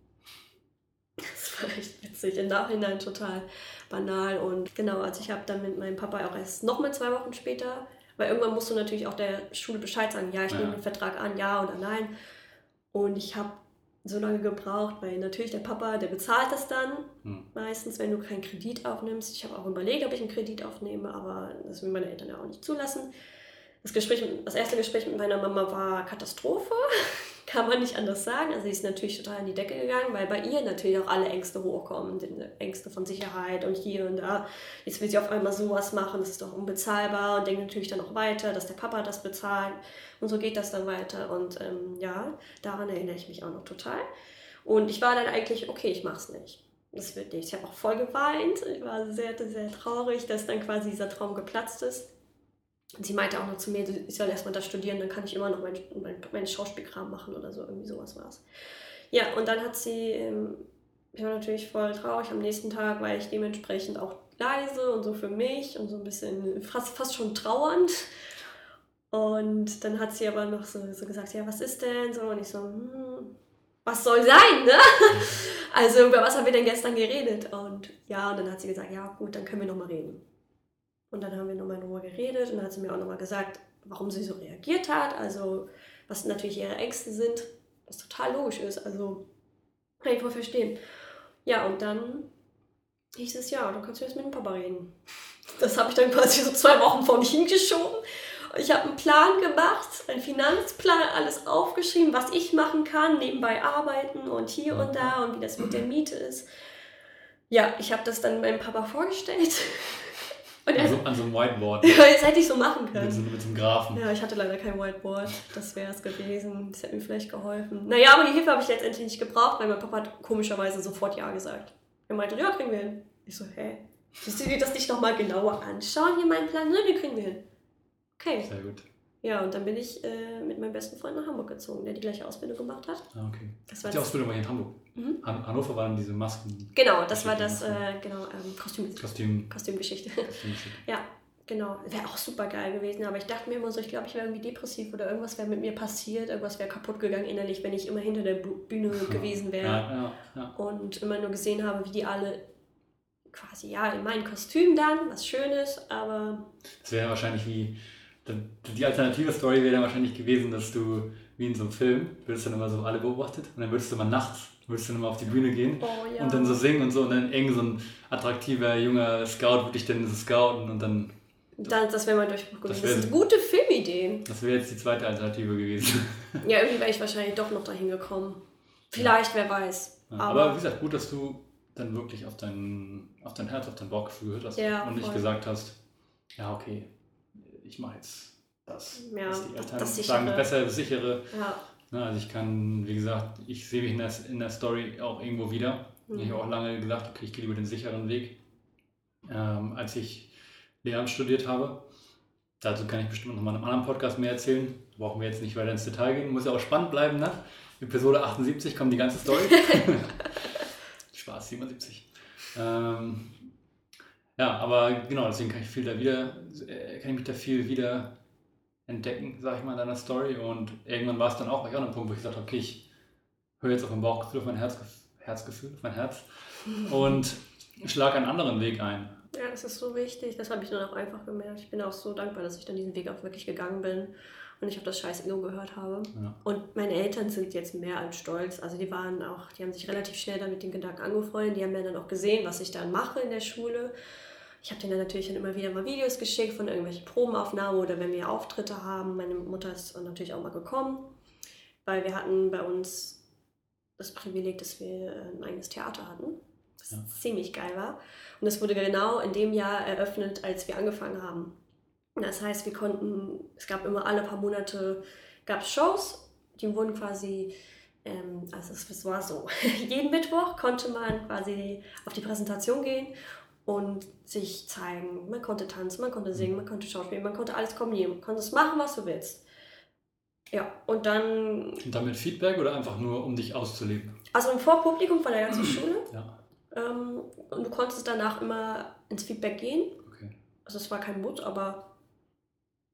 War [LAUGHS] echt witzig. Im Nachhinein total banal. Und genau, also ich habe dann mit meinem Papa auch erst nochmal zwei Wochen später, weil irgendwann musst du natürlich auch der Schule Bescheid sagen, ja, ich
Ja.
nehme den Vertrag an, ja oder nein. Und ich habe so lange gebraucht, weil natürlich der Papa, der bezahlt das dann
Hm.
meistens, wenn du keinen Kredit aufnimmst. Ich habe auch überlegt, ob ich einen Kredit aufnehme, aber das will meine Eltern ja auch nicht zulassen. Das, Gespräch, das erste Gespräch mit meiner Mama war Katastrophe, [LAUGHS] kann man nicht anders sagen. Also sie ist natürlich total in die Decke gegangen, weil bei ihr natürlich auch alle Ängste hochkommen, Ängste von Sicherheit und hier und da. Jetzt will sie auf einmal sowas machen, das ist doch unbezahlbar und denkt natürlich dann auch weiter, dass der Papa das bezahlt. Und so geht das dann weiter. Und ähm, ja, daran erinnere ich mich auch noch total. Und ich war dann eigentlich, okay, ich mach's nicht. Das wird nicht. Ich habe auch voll geweint. Ich war sehr, sehr traurig, dass dann quasi dieser Traum geplatzt ist. Und sie meinte auch noch zu mir, ich soll erstmal das studieren, dann kann ich immer noch meinen mein, mein Schauspielkram machen oder so. Irgendwie sowas war es. Ja, und dann hat sie, ähm, ich war natürlich voll traurig. Am nächsten Tag war ich dementsprechend auch leise und so für mich und so ein bisschen fast, fast schon trauernd. Und dann hat sie aber noch so, so gesagt, ja, was ist denn so? Und ich so, hm, was soll sein, ne? [LAUGHS] Also über was haben wir denn gestern geredet? Und ja, und dann hat sie gesagt, ja gut, dann können wir nochmal reden. Und dann haben wir nochmal drüber geredet und dann hat sie mir auch nochmal gesagt, warum sie so reagiert hat, also was natürlich ihre Ängste sind, was total logisch ist, also kann ich voll verstehen. Ja, und dann hieß es, ja, dann kannst du jetzt mit dem Papa reden. Das habe ich dann quasi so zwei Wochen vor mich hingeschoben. Ich habe einen Plan gemacht, einen Finanzplan, alles aufgeschrieben, was ich machen kann, nebenbei arbeiten und hier und da und wie das mit der Miete ist. Ja, ich habe das dann meinem Papa vorgestellt. Und
An, so, an so einem Whiteboard. [LAUGHS]
ja, das hätte ich so machen
Mit
können.
so, mit so einem Graphen.
Ja, ich hatte leider kein Whiteboard. Das wäre es gewesen. Das hätte mir vielleicht geholfen. Naja, aber die Hilfe habe ich letztendlich nicht gebraucht, weil mein Papa hat komischerweise sofort Ja gesagt. Er meinte, ja, kriegen wir hin. Ich so, hä? Willst du dir das nicht nochmal genauer anschauen, hier meinen Plan? Ne, den kriegen wir hin. Okay.
Sehr gut.
Ja, und dann bin ich äh, mit meinem besten Freund nach Hamburg gezogen, der die gleiche Ausbildung gemacht hat.
Ah, okay.
Das war
Die
das,
Ausbildung war hier in Hamburg.
Mhm.
Han Hannover waren diese Masken,
genau, das war das äh, genau, ähm, Kostüm,
Kostüm,
Kostümgeschichte.
Kostümstück. [LAUGHS]
Ja, genau. Wäre auch super geil gewesen, aber ich dachte mir immer so, ich glaube, ich wäre irgendwie depressiv oder irgendwas wäre mit mir passiert, irgendwas wäre kaputt gegangen innerlich, wenn ich immer hinter der Bühne [LAUGHS] gewesen wäre
Ja, ja, ja.
und immer nur gesehen habe, wie die alle quasi, ja, in meinem Kostüm dann, was Schönes, aber
Das wäre wahrscheinlich wie. Die alternative Story wäre dann wahrscheinlich gewesen, dass du wie in so einem Film, würdest dann immer so alle beobachtet und dann würdest du mal nachts, würdest du mal auf die Bühne gehen
oh ja.
und dann so singen und so und dann eng so ein attraktiver junger Scout würde dich dann so scouten und dann,
dann, das wäre Durchbruch gewesen.
Das
Das,
wär-
sind gute Filmideen.
das wäre jetzt die zweite Alternative gewesen. [LAUGHS]
Ja, irgendwie wäre ich wahrscheinlich doch noch dahin gekommen. Vielleicht, wer weiß.
Ja,
aber,
aber, wie gesagt, gut, dass du dann wirklich auf dein, auf dein Herz, auf dein Bauchgefühl gehört hast
Ja,
und nicht
voll.
gesagt hast, ja, okay, ich mache jetzt das.
Ja,
was die Eltern
das
sagen,
Sichere.
besser, das sichere.
ja.
Ne, also ich kann, wie gesagt, ich sehe mich in der, in der Story auch irgendwo wieder.
Mhm.
Ich habe auch lange gesagt, okay, ich gehe lieber den sicheren Weg, ähm, als ich Lehramt studiert habe. Dazu kann ich bestimmt noch mal in einem anderen Podcast mehr erzählen. Brauchen wir jetzt nicht weiter ins Detail gehen. Muss ja auch spannend bleiben, ne? Episode 78 kommt die ganze Story. [LAUGHS] Spaß, 77. Ähm, ja, aber genau, deswegen kann ich viel da wieder, äh, kann ich mich da viel wieder entdecken, sag ich mal, in deiner Story. Und irgendwann war es dann auch, war ich auch an einem Punkt, wo ich gesagt habe, okay, ich höre jetzt auf mein Bauchgefühl, auf mein Herz, Herzgefühl, auf mein Herz [LAUGHS] und schlage einen anderen Weg ein.
Ja, das ist so wichtig. Das habe ich dann auch einfach gemerkt. Ich bin auch so dankbar, dass ich dann diesen Weg auch wirklich gegangen bin und ich auf das scheiß Ego gehört habe. Ja. Und meine Eltern sind jetzt mehr als stolz. Also die waren auch, die haben sich relativ schnell damit den Gedanken angefreundet. Die haben mir dann auch gesehen, was ich dann mache in der Schule. Ich habe denen dann natürlich dann immer wieder mal Videos geschickt von irgendwelchen Probenaufnahmen oder wenn wir Auftritte haben. Meine Mutter ist natürlich auch mal gekommen, weil wir hatten bei uns das Privileg, dass wir ein eigenes Theater hatten. Was ja. ziemlich geil war. Und das wurde genau in dem Jahr eröffnet, als wir angefangen haben. Das heißt, wir konnten, es gab immer alle paar Monate gab Shows, die wurden quasi, ähm, also es, es war so, [LAUGHS] jeden Mittwoch konnte man quasi auf die Präsentation gehen und sich zeigen. Man konnte tanzen, man konnte singen, man konnte schauspielen, man konnte alles kombinieren, man konnte es machen, was du willst. Ja, und dann.
Und damit Feedback oder einfach nur, um dich auszuleben?
Also im Vorpublikum von der ganzen [CLEARS THROAT] Schule. Ja. Ähm, und du konntest danach immer ins Feedback gehen. Okay. Also es war kein Mut, aber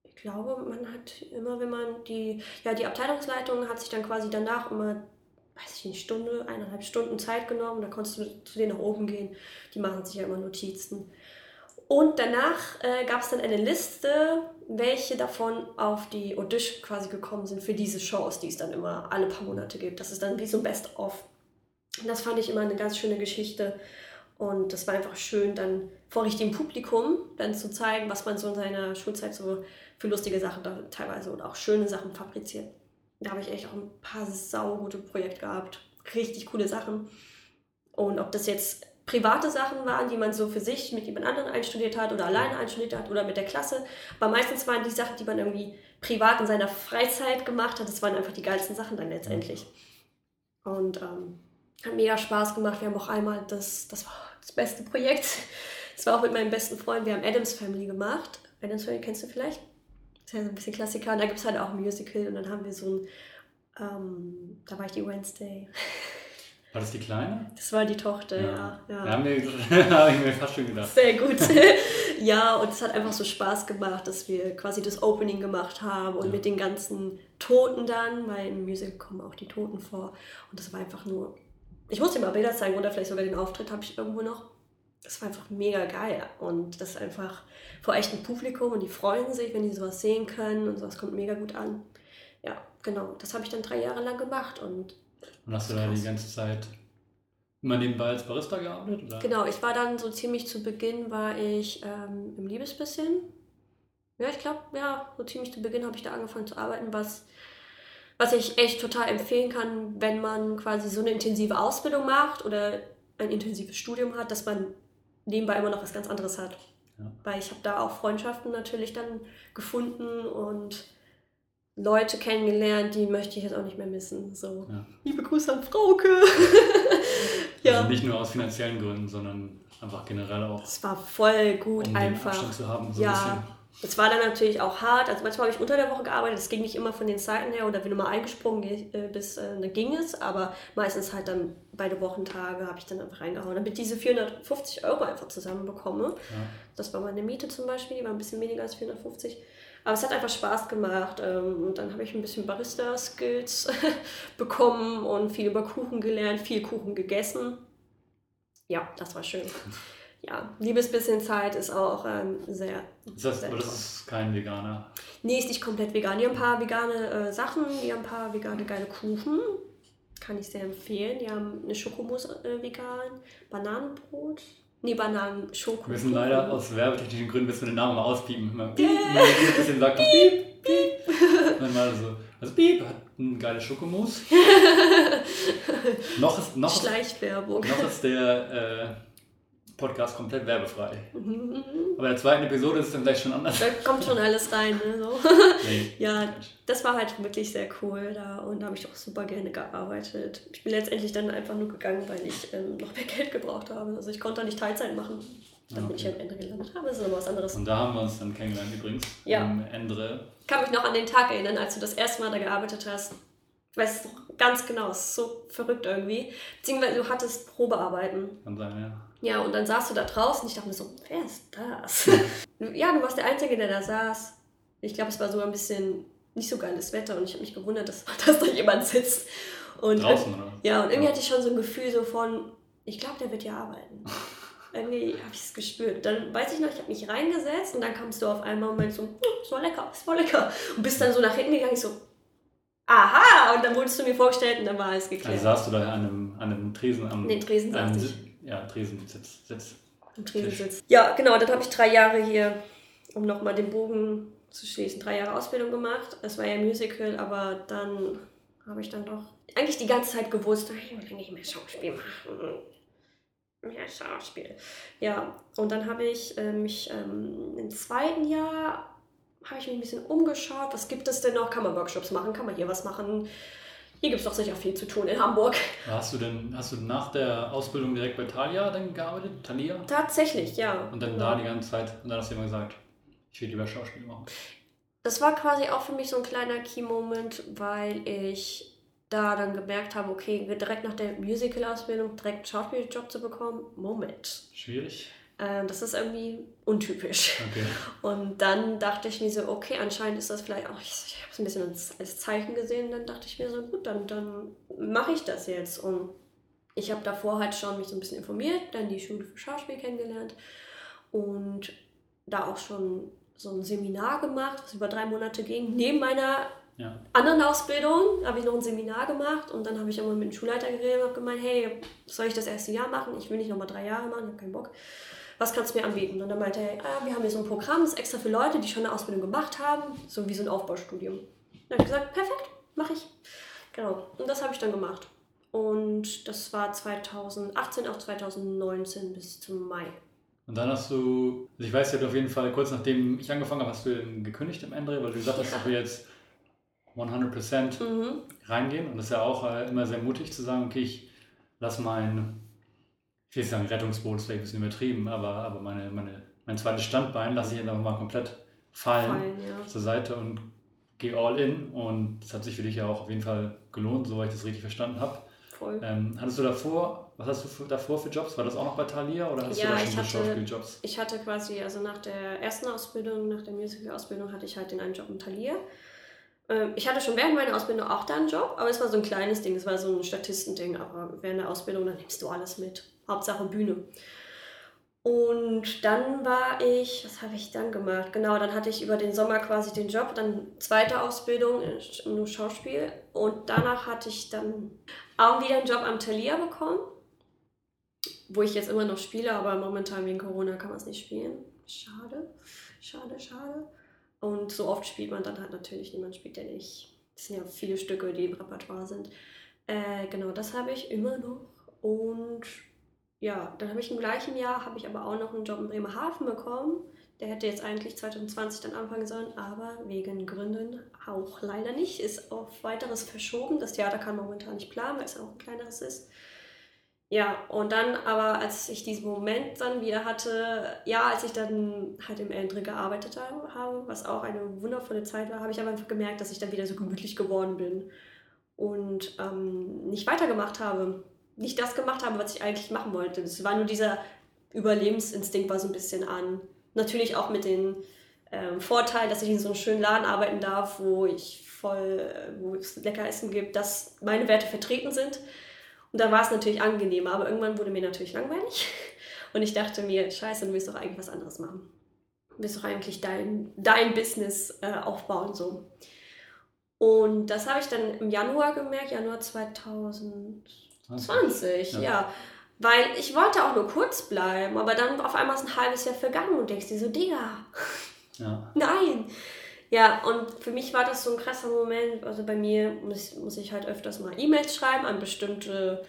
ich glaube, man hat immer, wenn man die, ja, die Abteilungsleitung hat sich dann quasi danach immer, weiß ich nicht, Stunde, eineinhalb Stunden Zeit genommen. Da konntest du zu denen nach oben gehen. Die machen sich ja immer Notizen. Und danach äh, gab es dann eine Liste, welche davon auf die Audition quasi gekommen sind für diese Shows, die es dann immer alle paar Monate gibt. Das ist dann wie so ein Best-of. Das fand ich immer eine ganz schöne Geschichte. Und das war einfach schön, dann vor richtigem Publikum dann zu zeigen, was man so in seiner Schulzeit so für lustige Sachen da teilweise und auch schöne Sachen fabriziert. Da habe ich echt auch ein paar saugute Projekte gehabt. Richtig coole Sachen. Und ob das jetzt private Sachen waren, die man so für sich mit jemand anderem einstudiert hat oder alleine einstudiert hat oder mit der Klasse. Aber meistens waren die Sachen, die man irgendwie privat in seiner Freizeit gemacht hat, das waren einfach die geilsten Sachen dann letztendlich. Und ähm, hat mega Spaß gemacht. Wir haben auch einmal das, das war das beste Projekt. Das war auch mit meinem besten Freund. Wir haben Adams Family gemacht. Adams Family kennst du vielleicht? Das ist ja so ein bisschen Klassiker. Und da gibt es halt auch ein Musical. Und dann haben wir so ein, ähm, da war ich die Wednesday. [LAUGHS]
War das die Kleine?
Das war die Tochter, ja. ja, ja.
ja habe [LAUGHS] ich mir fast schon gedacht.
Sehr gut. [LAUGHS] ja, und es hat einfach so Spaß gemacht, dass wir quasi das Opening gemacht haben und ja. mit den ganzen Toten dann, weil im Musical kommen auch die Toten vor. Und das war einfach nur ich muss dir mal Bilder zeigen oder vielleicht sogar den Auftritt habe ich irgendwo noch. Das war einfach mega geil. Und das ist einfach vor echtem Publikum und die freuen sich, wenn die sowas sehen können und sowas kommt mega gut an. Ja, genau. Das habe ich dann drei Jahre lang gemacht. Und,
und hast du da die ganze Zeit immer nebenbei als Barista gearbeitet?
Oder? Genau, ich war dann so ziemlich zu Beginn, war ich ähm, im Liebesbisschen. Ja, ich glaube, ja, so ziemlich zu Beginn habe ich da angefangen zu arbeiten, was was ich echt total empfehlen kann, wenn man quasi so eine intensive Ausbildung macht oder ein intensives Studium hat, dass man nebenbei immer noch was ganz anderes hat. Ja. Weil ich habe da auch Freundschaften natürlich dann gefunden und Leute kennengelernt, die möchte ich jetzt auch nicht mehr missen. So. Ja. Liebe Grüße an Frauke. [LAUGHS]
ja. Also nicht nur aus finanziellen Gründen, sondern einfach generell auch.
Es war voll gut um einfach. Den
Abstand zu haben, so
ja, es war dann natürlich auch hart. Also manchmal habe ich unter der Woche gearbeitet. Das ging nicht immer von den Zeiten her. Oder wenn du mal eingesprungen äh, bist, äh, dann ging es. Aber meistens halt dann beide Wochentage habe ich dann einfach reingehauen. Damit ich diese 450 Euro einfach zusammenbekomme. Ja. Das war meine Miete zum Beispiel. Die war ein bisschen weniger als 450. Aber es hat einfach Spaß gemacht. Ähm, und dann habe ich ein bisschen Barista-Skills [LAUGHS] bekommen und viel über Kuchen gelernt, viel Kuchen gegessen. Ja, das war schön ja, liebes bisschen Zeit ist auch ähm, sehr.
Ist das, aber das ist kein Veganer?
Nee, ist nicht komplett vegan. Die haben ein paar vegane äh, Sachen, die haben ein paar vegane geile Kuchen. Kann ich sehr empfehlen. Die haben eine Schokomousse äh, vegan, Bananenbrot. Nee, Bananen, Schoko.
Wir müssen leider aus werbetechnischen Gründen müssen wir den Namen mal auspiepen. Mal piep, yeah. ein bisschen sagt piep, piep. [LAUGHS] Dann mal so. Also piep hat ein geiles Schokomousse. [LAUGHS] noch ist noch
Schleichwerbung.
Noch ist der äh, Podcast komplett werbefrei. Mhm. Aber in der zweiten Episode ist es dann gleich schon anders.
Da kommt schon alles rein. Ne? So. [LAUGHS] Nee, ja, das war halt wirklich sehr cool da und da habe ich auch super gerne gearbeitet. Ich bin letztendlich dann einfach nur gegangen, weil ich ähm, noch mehr Geld gebraucht habe. Also ich konnte da nicht Teilzeit machen. Dann bin ich am Ende gelandet habe, das ist noch was anderes.
Und da haben wir uns dann kennengelernt übrigens.
Ja. Ich kann mich noch an den Tag erinnern, als du das erste Mal da gearbeitet hast. Ich weiß es ganz genau, es ist so verrückt irgendwie. Beziehungsweise du hattest Probearbeiten.
Kann sein, ja.
Ja, und dann saßt du da draußen und ich dachte mir so, wer ist das? [LAUGHS] ja, du warst der Einzige, der da saß. Ich glaube, es war sogar ein bisschen nicht so geiles Wetter und ich habe mich gewundert, dass, [LAUGHS] dass da jemand sitzt. Und
Draußen, oder?
Ja, und irgendwie hatte ich schon so ein Gefühl so von, ich glaube, der wird ja arbeiten. [LAUGHS] irgendwie habe ich es gespürt. Dann weiß ich noch, ich habe mich reingesetzt und dann kamst du auf einmal und meinst so, hm, es war lecker, es war lecker. Und bist dann so nach hinten gegangen, ich so, aha! Und dann wurdest du mir vorgestellt und dann war alles geklärt.
Also saßt du da an einem, an einem Tresen am.
Nee, Tresen
einem
saß ich.
Ja, Tresen, Sitz.
Im Tresensitz. Ja, genau, dann habe ich drei Jahre hier, um nochmal den Bogen zu schließen, drei Jahre Ausbildung gemacht. Es war ja ein Musical, aber dann habe ich dann doch eigentlich die ganze Zeit gewusst, ich will eigentlich mehr Schauspiel machen. Mehr Schauspiel. Ja, und dann habe ich äh, mich ähm, im zweiten Jahr habe ich mich ein bisschen umgeschaut. Was gibt es denn noch? Kann man Workshops machen? Kann man hier was machen? Hier gibt es doch sicher viel zu tun in Hamburg.
Hast du denn, hast du nach der Ausbildung direkt bei Thalia dann gearbeitet? Thalia?
Tatsächlich, ja.
Und dann da die ganze Zeit, und dann hast du immer gesagt, ich will lieber Schauspiel machen.
Das war quasi auch für mich so ein kleiner Key-Moment, weil ich da dann gemerkt habe, okay, direkt nach der Musical-Ausbildung direkt einen Schauspieljob zu bekommen, Moment.
Schwierig?
Äh, das ist irgendwie untypisch.
Okay. [LAUGHS]
Und dann dachte ich mir so, okay, anscheinend ist das vielleicht auch, ich, ich habe es ein bisschen als, als Zeichen gesehen, dann dachte ich mir so, gut, dann, dann mache ich das jetzt. Und ich habe davor halt schon mich so ein bisschen informiert, dann die Schule für Schauspiel kennengelernt und da auch schon so ein Seminar gemacht, was über drei Monate ging. Neben meiner
Ja.
anderen Ausbildung habe ich noch ein Seminar gemacht und dann habe ich irgendwann mit dem Schulleiter geredet und habe gemeint, hey, soll ich das erste Jahr machen? Ich will nicht nochmal drei Jahre machen, ich habe keinen Bock. Was kannst du mir anbieten? Und dann meinte er, ah, wir haben hier so ein Programm, das ist extra für Leute, die schon eine Ausbildung gemacht haben, so wie so ein Aufbaustudium. Dann habe ich gesagt, perfekt, mache ich. Genau, und das habe ich dann gemacht. Und das war 2018 auf 2019 bis zum Mai.
Und dann hast du, also ich weiß ja, du auf jeden Fall, kurz nachdem ich angefangen habe, hast du gekündigt im Ende, weil du gesagt hast,
Ja.
dass wir jetzt 100%
Mhm.
reingehen. Und das ist ja auch äh, immer sehr mutig zu sagen, okay, ich lass mein, ich will nicht sagen Rettungsboot, ist vielleicht ein bisschen übertrieben, aber, aber meine, meine, mein zweites Standbein lasse ich einfach mal komplett fallen,
Fallen, ja.
zur Seite und gehe all in. Und das hat sich für dich ja auch auf jeden Fall gelohnt, soweit ich das richtig verstanden habe.
Voll.
Ähm, hattest du davor, was hast du für, davor für Jobs? War das auch noch bei Thalia oder hast
Ja,
du da schon Schauspieljobs?
Ich hatte quasi, also nach der ersten Ausbildung, nach der Musical-Ausbildung, hatte ich halt den einen Job im Talier. Ähm, Ich hatte schon während meiner Ausbildung auch da einen Job, aber es war so ein kleines Ding, es war so ein Statistending, aber während der Ausbildung, dann nimmst du alles mit. Hauptsache Bühne. Und dann war ich, was habe ich dann gemacht? Genau, dann hatte ich über den Sommer quasi den Job, dann zweite Ausbildung nur Schauspiel und danach hatte ich dann auch wieder einen Job am Talier bekommen, wo ich jetzt immer noch spiele, aber momentan wegen Corona kann man es nicht spielen. Schade, schade, schade. Und so oft spielt man dann halt natürlich niemand spielt der nicht. Es sind ja viele Stücke, die im Repertoire sind. Äh, genau, das habe ich immer noch. Und ja, dann habe ich im gleichen Jahr, habe ich aber auch noch einen Job in Bremerhaven bekommen. Der hätte jetzt eigentlich 2020 dann anfangen sollen, aber wegen Gründen auch leider nicht. Ist auf weiteres verschoben. Das Theater kann momentan nicht planen, weil es auch ein kleineres ist. Ja, und dann aber, als ich diesen Moment dann wieder hatte, ja, als ich dann halt im Endre gearbeitet habe, was auch eine wundervolle Zeit war, habe ich aber einfach gemerkt, dass ich dann wieder so gemütlich geworden bin und ähm, nicht weitergemacht habe. Nicht das gemacht habe, was ich eigentlich machen wollte. Es war nur dieser Überlebensinstinkt war so ein bisschen an. Natürlich auch mit dem ähm, Vorteil, dass ich in so einem schönen Laden arbeiten darf, wo ich voll, äh, wo es lecker Essen gibt, dass meine Werte vertreten sind. Und da war es natürlich angenehmer, aber irgendwann wurde mir natürlich langweilig. [LAUGHS] Und ich dachte mir, scheiße, du willst doch eigentlich was anderes machen. Du willst doch eigentlich dein, dein Business äh, aufbauen. So. Und das habe ich dann im Januar gemerkt, Januar 2020, ja.
Ja.
Weil ich wollte auch nur kurz bleiben, aber dann auf einmal ist ein halbes Jahr vergangen und denkst dir so, Digga,
Ja.
Nein! Ja, und für mich war das so ein krasser Moment. Also bei mir muss, muss ich halt öfters mal E-Mails schreiben an bestimmte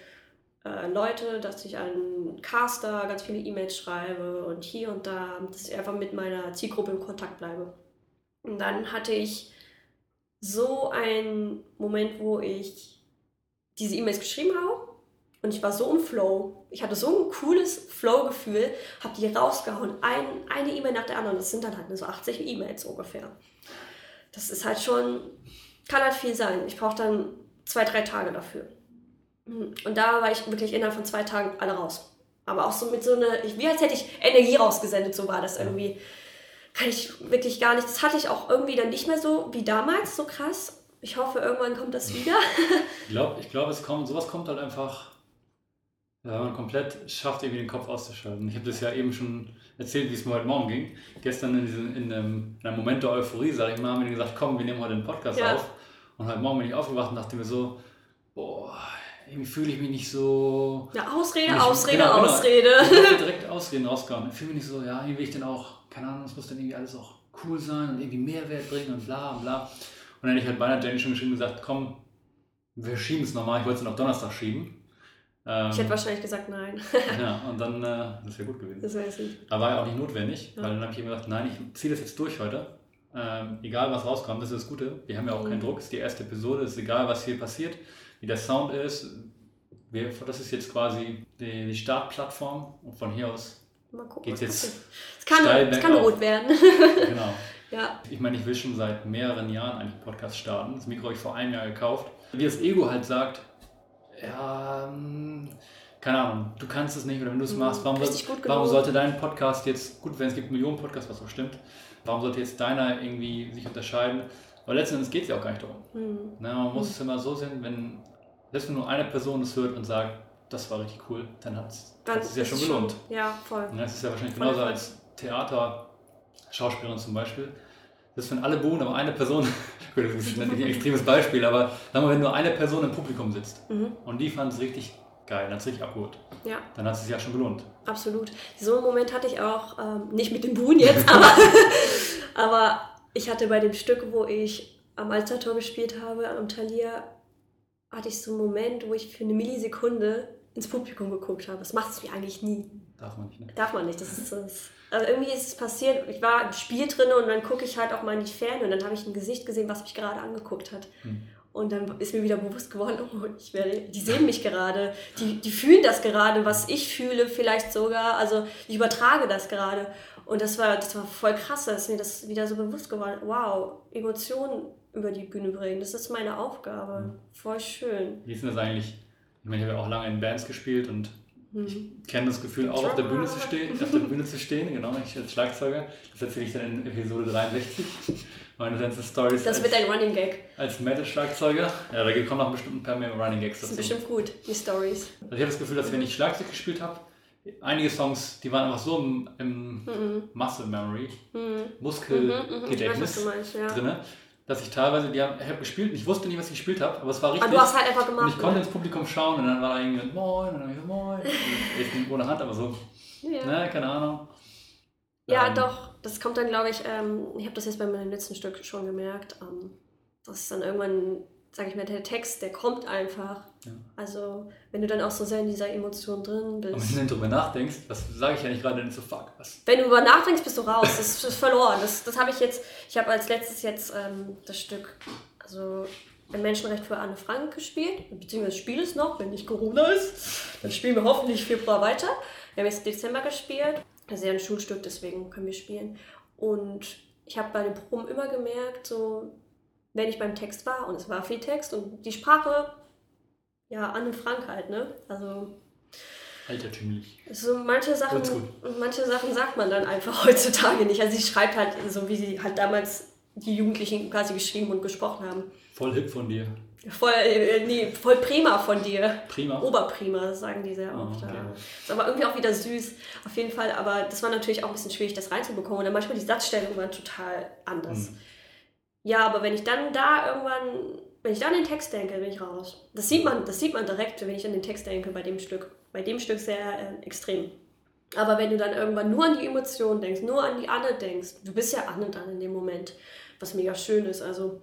äh, Leute, dass ich an Caster ganz viele E-Mails schreibe und hier und da, dass ich einfach mit meiner Zielgruppe in Kontakt bleibe. Und dann hatte ich so einen Moment, wo ich diese E-Mails geschrieben habe Und ich war so im Flow. Ich hatte so ein cooles Flow-Gefühl, habe die rausgehauen. Ein, eine E-Mail nach der anderen. Das sind dann halt nur so 80 E-Mails ungefähr. Das ist halt schon, kann halt viel sein. Ich brauche dann zwei, drei Tage dafür. Und da war ich wirklich innerhalb von zwei Tagen alle raus. Aber auch so mit so einer, wie als hätte ich Energie rausgesendet, so war das irgendwie. Kann ich wirklich gar nicht. Das hatte ich auch irgendwie dann nicht mehr so wie damals, so krass. Ich hoffe, irgendwann kommt das wieder.
ich glaube, ich glaub, es kommt, sowas kommt halt einfach, wenn man komplett schafft, irgendwie den Kopf auszuschalten. Ich habe das ja eben schon erzählt, wie es mir heute Morgen ging. Gestern in, diesem, in, einem, in einem Moment der Euphorie, sage ich mal, haben wir gesagt, komm, wir nehmen heute einen Podcast ja. auf. Und heute Morgen bin ich aufgewacht und dachte mir so, boah, irgendwie fühle ich mich nicht so.
Ja, Ausrede, nicht, Ausrede, genau, genau. Ausrede.
Genau, ich [LAUGHS] direkt Ausreden rausgehauen. Ich fühle mich nicht so, ja, irgendwie will ich denn auch, keine Ahnung, es muss dann irgendwie alles auch cool sein und irgendwie Mehrwert bringen und bla und bla. Und dann hätte ich halt beinahe Jenny schon geschrieben und gesagt, komm, wir schieben es nochmal, ich wollte es dann auf Donnerstag schieben.
Ähm, ich hätte wahrscheinlich gesagt, nein. [LAUGHS]
ja, und dann, äh, das wäre gut gewesen.
Das wäre nicht.
Aber war ja auch nicht notwendig, ja. weil dann habe ich eben gesagt, nein, ich ziehe das jetzt durch heute. Ähm, egal was rauskommt, das ist das Gute. Wir haben ja auch mhm. keinen Druck, es ist die erste Episode, es ist egal, was hier passiert, wie der Sound ist, wir, das ist jetzt quasi die, die Startplattform und von hier aus geht es jetzt.
Es kann, es kann rot werden. [LAUGHS] [LAUGHS]
genau. Ja. Ich meine, ich will schon seit mehreren Jahren eigentlich einen Podcast starten. Das Mikro habe ich vor einem Jahr gekauft. Wie das Ego halt sagt, ja, hm, keine Ahnung, du kannst es nicht oder wenn du es mhm. machst, warum, warum sollte dein Podcast jetzt, gut, wenn es gibt Millionen Podcasts, was auch stimmt, warum sollte jetzt deiner irgendwie sich unterscheiden? Weil letztendlich geht es ja auch gar nicht darum. Mhm. Na, man muss mhm. es immer so sehen, wenn selbst wenn nur eine Person es hört und sagt, das war richtig cool, dann hat es sich ja schon gelohnt.
Schon, ja, voll.
Ja, es ist ja wahrscheinlich voll genauso voll. als Theater-Schauspielerin zum Beispiel. Das wenn alle buhen, aber eine Person, [LAUGHS] das ist ein extremes Beispiel, aber sagen wir, wenn nur eine Person im Publikum sitzt mhm. und die fand es richtig geil, dann hat es richtig abgeholt.
Ja.
Dann hat es sich ja schon gelohnt.
Absolut. So einen Moment hatte ich auch, ähm, nicht mit dem Buhen jetzt, [LAUGHS] aber, aber ich hatte bei dem Stück, wo ich am Alstertor gespielt habe, am Talier, hatte ich so einen Moment, wo ich für eine Millisekunde ins Publikum geguckt habe. Das machst du eigentlich nie.
Darf man nicht. Ne?
Darf man nicht. Das ist das. Also irgendwie ist es passiert, ich war im Spiel drin und dann gucke ich halt auch mal in die Ferne und dann habe ich ein Gesicht gesehen, was mich gerade angeguckt hat. Hm. Und dann ist mir wieder bewusst geworden, oh, ich werde, die sehen mich gerade, die, die fühlen das gerade, was ich fühle vielleicht sogar. Also ich übertrage das gerade. Und das war, das war voll krass, dass mir das wieder so bewusst geworden Wow, Emotionen über die Bühne bringen. Das ist meine Aufgabe. Mhm. Voll schön.
Wie ist denn das eigentlich? Ich meine, ich habe ja auch lange in Bands gespielt und mhm. ich kenne das Gefühl, auch auf der Bühne zu stehen. Auf der Bühne zu stehen, genau, ich als Schlagzeuger. Das erzähle ich dann in Episode 63. Meine ganzen Stories.
Das wird ein Running Gag.
Als Metal-Schlagzeuger. Ja, da kommen noch bestimmt ein paar mehr Running Gags
dazu. Das ist bestimmt gut, die Stories.
Also ich habe das Gefühl, dass wenn ich Schlagzeug gespielt habe, einige Songs, die waren einfach so im, im mhm. Muscle Memory, mhm. Muskelgedächtnis mhm, mhm. ja. drin, dass ich teilweise, die haben, ich habe gespielt und ich wusste nicht, was ich gespielt habe, aber es war richtig.
Aber du hast halt einfach gemacht.
Und ich konnte ne? ins Publikum schauen und dann war da irgendwie Moin und dann habe ich so Moin. Jetzt nicht ohne Hand, aber so. Ja. Ne, keine Ahnung.
Ja, ähm, doch. Das kommt dann, glaube ich, ähm, ich habe das jetzt bei meinem letzten Stück schon gemerkt, ähm, dass dann irgendwann sag ich mal, der Text, der kommt einfach. Ja. Also, wenn du dann auch so sehr in dieser Emotion drin bist.
Und wenn du dann drüber nachdenkst, was sage ich ja nicht gerade denn so fuck, was?
Wenn du darüber nachdenkst, bist du raus. Das ist verloren. Das, das habe ich jetzt, ich habe als letztes jetzt ähm, das Stück, also ein Menschenrecht für Anne Frank gespielt, beziehungsweise spiele es noch, wenn nicht Corona ist. Dann spielen wir hoffentlich Februar weiter. Wir haben jetzt Dezember gespielt. Das ist ja ein Schulstück, deswegen können wir spielen. Und ich habe bei den Proben immer gemerkt, so wenn ich beim Text war, und es war viel Text und die Sprache, ja, Anne Frank halt, ne? Also.
Altertümlich.
So manche Sachen, manche Sachen sagt man dann einfach [LAUGHS] heutzutage nicht. Also sie schreibt halt so, wie sie halt damals die Jugendlichen quasi geschrieben und gesprochen haben.
Voll hip von dir.
Voll, äh, nee, voll prima von dir.
Prima?
Oberprima, das sagen die sehr oft. Oh, okay. Ist aber irgendwie auch wieder süß, auf jeden Fall. Aber das war natürlich auch ein bisschen schwierig, das reinzubekommen. Und dann manchmal die Satzstellungen waren total anders. Mhm. Ja, aber wenn ich dann da irgendwann, wenn ich dann an den Text denke, bin ich raus. Das sieht man, das sieht man direkt, wenn ich an den Text denke, bei dem Stück. Bei dem Stück sehr äh, extrem. Aber wenn du dann irgendwann nur an die Emotionen denkst, nur an die Anne denkst, du bist ja Anne dann in dem Moment, was mega schön ist. Also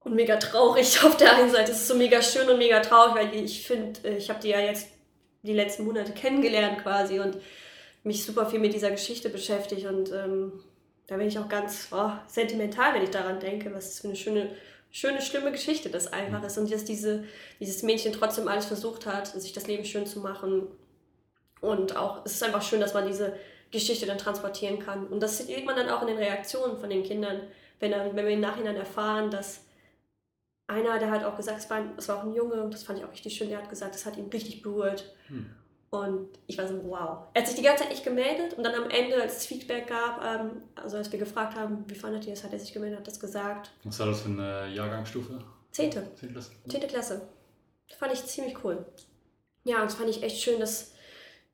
und mega traurig [LAUGHS] auf der einen Seite. Es ist so mega schön und mega traurig, weil ich finde, äh, ich habe die ja jetzt die letzten Monate kennengelernt quasi und mich super viel mit dieser Geschichte beschäftigt und ähm, da bin ich auch ganz oh, sentimental, wenn ich daran denke, was für eine schöne schöne, schlimme Geschichte das einfach ist und dass diese, dieses Mädchen trotzdem alles versucht hat, sich das Leben schön zu machen. Und auch, es ist einfach schön, dass man diese Geschichte dann transportieren kann. Und das sieht man dann auch in den Reaktionen von den Kindern, wenn, dann, wenn wir im Nachhinein erfahren, dass einer, der hat auch gesagt, es war, es war auch ein Junge das fand ich auch richtig schön, der hat gesagt, das hat ihn richtig berührt. Hm. Und ich war so, wow. Er hat sich die ganze Zeit nicht gemeldet und dann am Ende, als es Feedback gab, ähm, also als wir gefragt haben, wie fandet ihr es, hat er sich gemeldet, hat das gesagt.
Was war das für eine Jahrgangsstufe?
Zehnte. Zehnte Klasse. Zehnte Klasse. Das fand ich ziemlich cool. Ja, und das fand ich echt schön, dass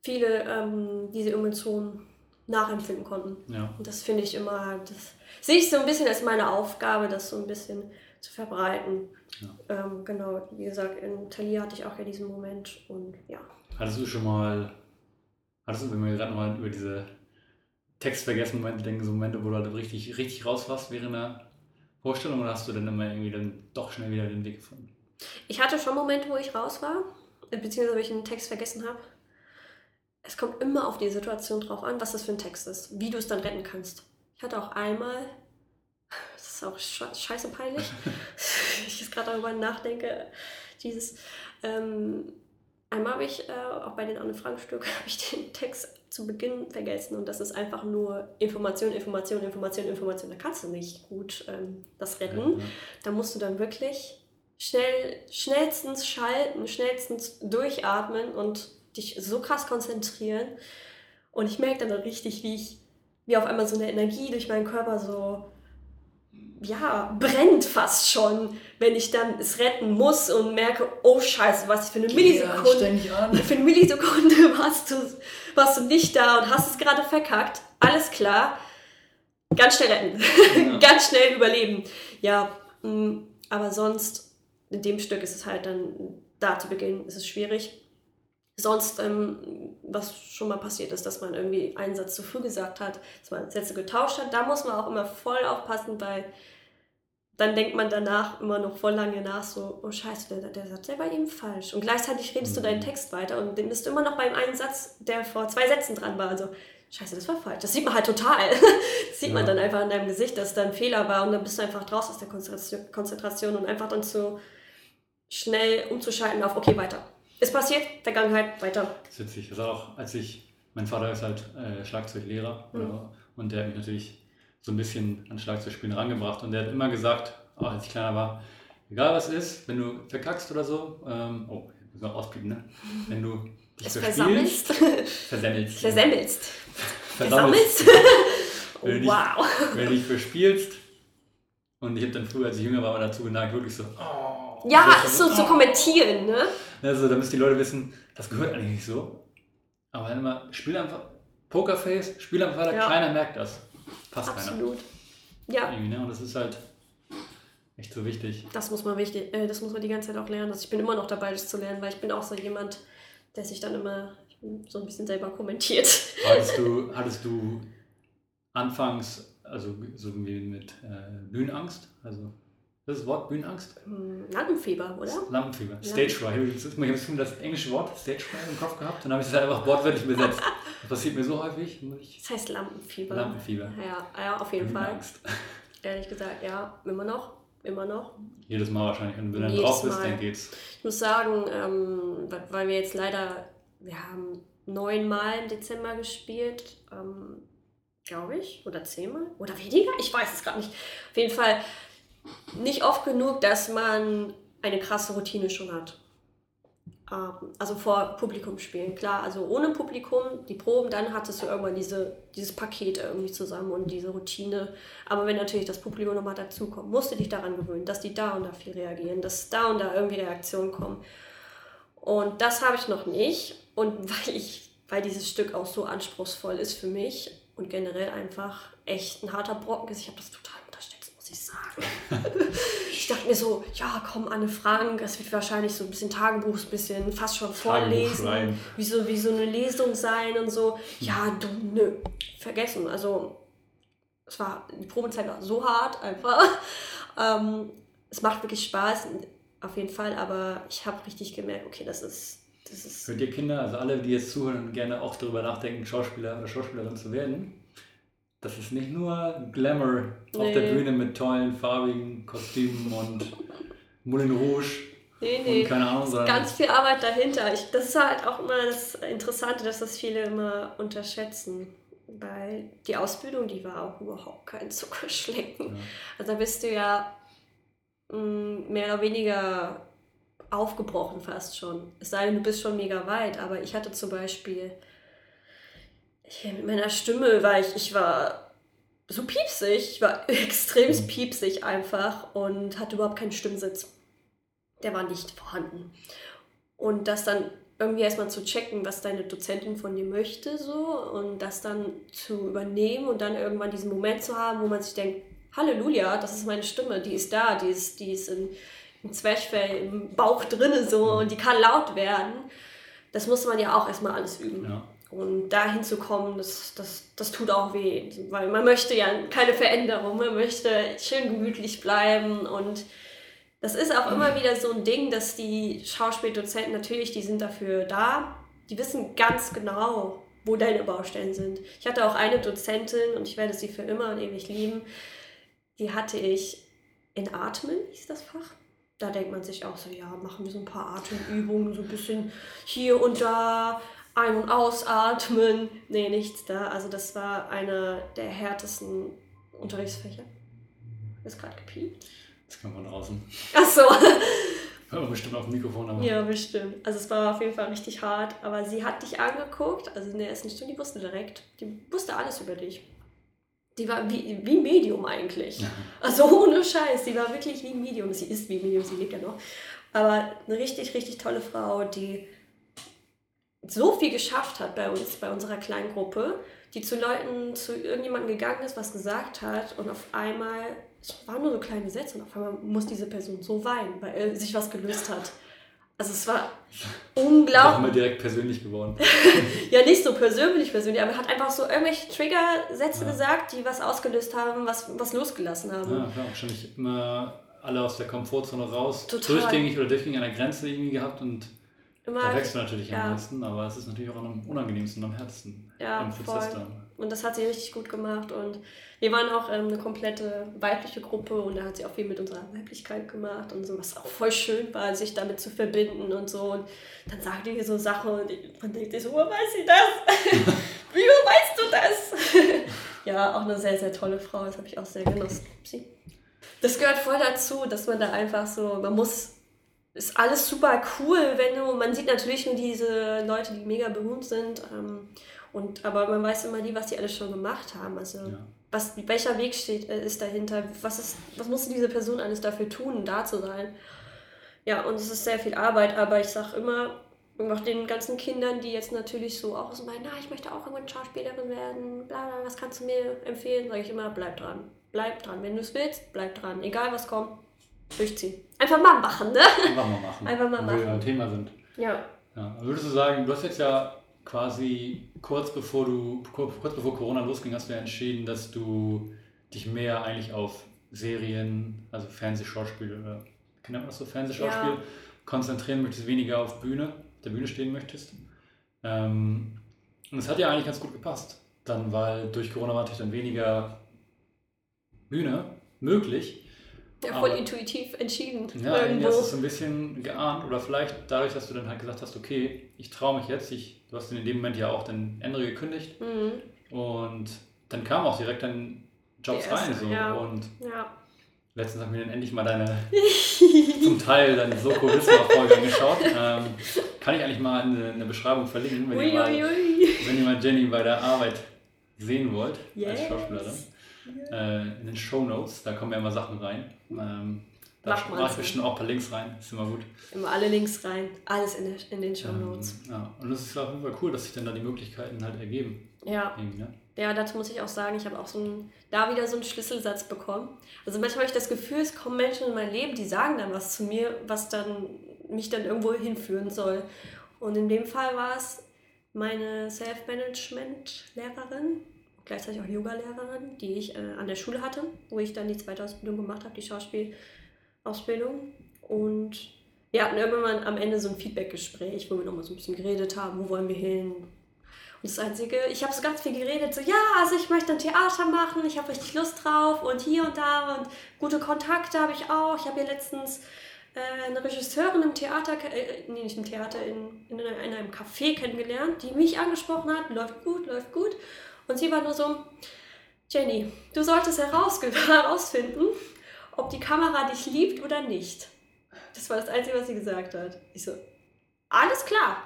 viele ähm, diese Emotionen nachempfinden konnten. Ja. Und das finde ich immer, das sehe ich so ein bisschen als meine Aufgabe, das so ein bisschen zu verbreiten. Ja. Ähm, genau, wie gesagt, in Thalia hatte ich auch ja diesen Moment und ja.
Hattest du schon mal, hattest du, wenn wir gerade nochmal über diese textvergessen Momente denken, so Momente, wo du halt richtig, richtig raus warst während der Vorstellung oder hast du dann immer irgendwie dann doch schnell wieder den Weg gefunden?
Ich hatte schon Momente, wo ich raus war, beziehungsweise wo ich einen Text vergessen habe. Es kommt immer auf die Situation drauf an, was das für ein Text ist, wie du es dann retten kannst. Ich hatte auch einmal [LAUGHS] das ist auch scheiße peinlich, [LAUGHS] ich jetzt gerade darüber nachdenke. Dieses, ähm, einmal habe ich, äh, auch bei den Anne Frank Stück, [LAUGHS] habe ich den Text zu Beginn vergessen und das ist einfach nur Information, Information, Information, Information. Da kannst du nicht gut ähm, das retten. Ja. Da musst du dann wirklich schnell, schnellstens schalten, schnellstens durchatmen und dich so krass konzentrieren. Und ich merke dann richtig, wie ich, wie auf einmal so eine Energie durch meinen Körper so ja, brennt fast schon, wenn ich dann es retten muss und merke, oh Scheiße, was für eine Millisekunde, für eine Millisekunde [LAUGHS] warst du, warst du nicht da und hast es gerade verkackt. Alles klar. Ganz schnell retten. Ja. [LAUGHS] Ganz schnell überleben. Ja, mm, aber sonst, in dem Stück ist es halt dann, da zu beginnen, ist es schwierig. Sonst, ähm, was schon mal passiert ist, dass man irgendwie einen Satz zu früh gesagt hat, dass man Sätze getauscht hat, da muss man auch immer voll aufpassen, weil dann denkt man danach immer noch voll lange nach, so, oh scheiße, der, der Satz, der war eben falsch. Und gleichzeitig redest mhm. du deinen Text weiter und dann bist du immer noch beim einen Satz, der vor zwei Sätzen dran war. Also, scheiße, das war falsch. Das sieht man halt total. [LAUGHS] Das sieht ja. man dann einfach in deinem Gesicht, dass da ein Fehler war und dann bist du einfach draus aus der Konzentration und einfach dann zu schnell umzuschalten auf, okay, weiter. Ist passiert, Vergangenheit, weiter.
Das ist witzig. Das ist auch, als ich, mein Vater ist halt äh, Schlagzeuglehrer mhm. und der hat mich natürlich so ein bisschen an Schlagzeugspielen rangebracht. Und der hat immer gesagt, auch als ich kleiner war, egal was ist, wenn du verkackst oder so, ähm, oh, ich muss noch auspiepen, ne? Wenn du dich es versammelst, versemmelst.
Versemmelst.
Versammelst. [LAUGHS] wenn du wow. Wenn du dich verspielst, und ich habe dann früher, als ich jünger war, mal dazu geneigt, wirklich so,
oh, Ja, so, so, oh. zu kommentieren, ne?
Also, damit die Leute wissen, das gehört eigentlich nicht so. Aber immer, spiel einfach Pokerface, spiel einfach weiter, ja. keiner merkt das. Fast Absolut. keiner. Ja. Ne? Und das ist halt echt so wichtig.
Das muss man wichtig, äh, das muss man die ganze Zeit auch lernen. Also ich bin immer noch dabei, das zu lernen, weil ich bin auch so jemand, der sich dann immer so ein bisschen selber kommentiert. [LAUGHS]
Hattest du, hattest du anfangs, also so wie mit äh, Bühnenangst, also das das Wort Bühnenangst?
Hm, Lampenfieber, oder?
Lampenfieber. Stage Fright. Ich habe das englische Wort Stage Fright im Kopf gehabt und dann habe ich es einfach wortwörtlich besetzt. [LAUGHS] Das passiert mir so häufig.
Das heißt Lampenfieber.
Lampenfieber.
Ja, ja auf jeden Bühnenangst. Fall. [LAUGHS] Ehrlich gesagt, ja, immer noch. Immer noch.
Jedes Mal wahrscheinlich. Und wenn du dann drauf bist, dann geht's.
Ich muss sagen, ähm, weil wir jetzt leider, wir haben neunmal im Dezember gespielt, ähm, glaube ich, oder zehnmal oder weniger, ich weiß es gerade nicht. Auf jeden Fall nicht oft genug, dass man eine krasse Routine schon hat. Ähm, also vor Publikum spielen, klar. Also ohne Publikum, die Proben, dann hattest du irgendwann diese, dieses Paket irgendwie zusammen und diese Routine. Aber wenn natürlich das Publikum nochmal dazukommt, musst du dich daran gewöhnen, dass die da und da viel reagieren, dass da und da irgendwie Reaktionen kommen. Und das habe ich noch nicht. Und [LAUGHS] weil ich, weil dieses Stück auch so anspruchsvoll ist für mich und generell einfach echt ein harter Brocken ist, ich habe das total ich sagen. [LAUGHS] ich dachte mir so, ja, komm, Anne Frank, es wird wahrscheinlich so ein bisschen Tagebuch, ein bisschen fast schon vorlesen, wie so, wie so eine Lesung sein und so. Ja, du, nö, vergessen. Also, es war, die Probezeit war so hart einfach. [LAUGHS] Ähm, es macht wirklich Spaß, auf jeden Fall, aber ich habe richtig gemerkt, okay, das ist, das ist.
Für die Kinder, also alle, die jetzt zuhören und gerne auch darüber nachdenken, Schauspieler oder Schauspielerin zu werden, das ist nicht nur Glamour nee. auf der Bühne mit tollen farbigen Kostümen und [LAUGHS] Moulin Rouge.
Nee, nee. Und keine Ahnung, sondern ganz viel Arbeit dahinter. Ich, das ist halt auch immer das Interessante, dass das viele immer unterschätzen. Weil die Ausbildung, die war auch überhaupt kein Zuckerschlecken. Ja. Also da bist du ja mh, mm, mehr oder weniger aufgebrochen fast schon. Es sei denn, du bist schon mega weit, aber ich hatte zum Beispiel, ich, mit meiner Stimme war ich, ich war so piepsig, ich war [LAUGHS] extrem mhm. piepsig einfach und hatte überhaupt keinen Stimmsitz. Der war nicht vorhanden. Und das dann irgendwie erstmal zu checken, was deine Dozentin von dir möchte, so und das dann zu übernehmen und dann irgendwann diesen Moment zu haben, wo man sich denkt, Halleluja, das ist meine Stimme, die ist da, die ist, die ist in, im Zwerchfell, im Bauch drinne so und die kann laut werden. Das muss man ja auch erstmal alles üben. Ja. Und dahin zu kommen, das, das, das tut auch weh, weil man möchte ja keine Veränderung, man möchte schön gemütlich bleiben. Und das ist auch immer wieder so ein Ding, dass die Schauspieldozenten natürlich, die sind dafür da, die wissen ganz genau, wo deine Baustellen sind. Ich hatte auch eine Dozentin und ich werde sie für immer und ewig lieben, die hatte ich in Atmen, hieß das Fach. Da denkt man sich auch so, ja, machen wir so ein paar Atemübungen, so ein bisschen hier und da, ein- und ausatmen. Nee, nichts da. Also das war einer der härtesten Unterrichtsfächer. Ist gerade gepiept.
Das kann man draußen.
Ach so. [LAUGHS]
Aber bestimmt auf dem Mikrofon. Aber.
Ja, bestimmt. Also es war auf jeden Fall richtig hart. Aber sie hat dich angeguckt, also in der ersten Stunde, die wusste direkt, die wusste alles über dich. Die war wie, wie Medium eigentlich. Also ohne Scheiß, die war wirklich wie Medium. Sie ist wie Medium, sie lebt ja noch. Aber eine richtig, richtig tolle Frau, die so viel geschafft hat bei uns, bei unserer kleinen Gruppe, die zu Leuten, zu irgendjemandem gegangen ist, was gesagt hat und auf einmal es waren nur so kleine Sätze und auf einmal muss diese Person so weinen, weil er sich was gelöst hat. Also es war [LAUGHS] unglaublich.
Haben wir direkt persönlich geworden. [LAUGHS]
ja, nicht so persönlich persönlich, aber er hat einfach so irgendwelche Trigger-Sätze ja. gesagt, die was ausgelöst haben, was, was losgelassen haben.
Ja, klar, wahrscheinlich immer alle aus der Komfortzone raus, Total. durchgängig oder durchgängig an der Grenze irgendwie gehabt und immer, da wächst du natürlich ja. am meisten, aber es ist natürlich auch am unangenehmsten und am härtesten
ja, im Prozess voll. dann. Und das hat sie richtig gut gemacht. Und wir waren auch ähm, eine komplette weibliche Gruppe und da hat sie auch viel mit unserer Weiblichkeit gemacht und so, was auch voll schön war, sich damit zu verbinden und so. Und dann sagt ihr so Sachen und man denkt sich so, wo weiß sie das? [LAUGHS] Wie weißt du das? [LAUGHS] ja, auch eine sehr, sehr tolle Frau, das habe ich auch sehr genossen. Sie. Das gehört voll dazu, dass man da einfach so, man muss ist alles super cool, wenn du, man sieht natürlich nur diese Leute, die mega berühmt sind, ähm, und, aber man weiß immer nie, was die alles schon gemacht haben. Also ja. was, welcher Weg steht, äh, ist dahinter, was, ist, was muss diese Person alles dafür tun, da zu sein. Ja, und es ist sehr viel Arbeit, aber ich sage immer, und auch den ganzen Kindern, die jetzt natürlich so auch so meinen, na, ich möchte auch irgendwann Schauspielerin werden, bla bla, was kannst du mir empfehlen? Sage ich immer, bleib dran. Bleib dran. Wenn du es willst, bleib dran. Egal was kommt, durchziehen. Einfach mal machen, ne?
Einfach mal machen.
Einfach mal machen.
Wo wir ein Thema sind.
Ja.
ja. Würdest du sagen, du hast jetzt ja quasi kurz bevor du, kurz bevor Corona losging, hast du ja entschieden, dass du dich mehr eigentlich auf Serien, also Fernsehschauspiel oder kennt man das so, Fernsehschauspiel, ja. konzentrieren möchtest, weniger auf Bühne, der Bühne stehen möchtest. Ähm, und es hat ja eigentlich ganz gut gepasst. Dann, weil durch Corona war natürlich dann weniger Bühne möglich.
Ja, voll Aber, intuitiv entschieden.
Ja, irgendwie hast du es ein bisschen geahnt oder vielleicht dadurch, dass du dann halt gesagt hast, okay, ich traue mich jetzt, ich, du hast in dem Moment ja auch den Ende gekündigt mhm. und dann kam auch direkt dein Jobs erste, rein so
ja.
und
ja.
letztens haben wir dann endlich mal deine [LAUGHS] zum Teil deine Soko Wismar-Folge angeschaut. Ähm, kann ich eigentlich mal eine, eine Beschreibung verlinken, wenn, ui, ihr mal, ui. wenn ihr mal Jenny bei der Arbeit sehen wollt yes. als Schauspielerin äh, in den Show Notes. Da kommen ja immer Sachen rein. Ähm, da mache ich bestimmt auch ein paar Links rein. Ist immer gut.
Immer alle Links rein. Alles in, der, in den Show Notes.
Ähm, ja. Und es ist auf jeden Fall cool, dass sich dann da die Möglichkeiten halt ergeben.
Ja.
Ne?
Ja, dazu muss ich auch sagen, ich habe auch so ein, da wieder so einen Schlüsselsatz bekommen. Also manchmal habe ich das Gefühl, es kommen Menschen in mein Leben, die sagen dann was zu mir, was dann mich dann irgendwo hinführen soll. Und in dem Fall war es meine Self-Management-Lehrerin, gleichzeitig auch Yoga-Lehrerin, die ich äh, an der Schule hatte, wo ich dann die zweite Ausbildung gemacht habe, die Schauspielausbildung. Und wir hatten irgendwann am Ende so ein Feedback-Gespräch, wo wir nochmal so ein bisschen geredet haben, wo wollen wir hin. das Einzige, ich habe so ganz viel geredet, so ja, also ich möchte ein Theater machen, ich habe richtig Lust drauf und hier und da und gute Kontakte habe ich auch. Ich habe hier letztens äh, eine Regisseurin im Theater, äh, nee, nicht im Theater, in, in einem Café kennengelernt, die mich angesprochen hat, läuft gut, läuft gut. Und sie war nur so, Jenny, du solltest [LAUGHS] herausfinden, ob die Kamera dich liebt oder nicht. Das war das Einzige, was sie gesagt hat. Ich so, alles klar.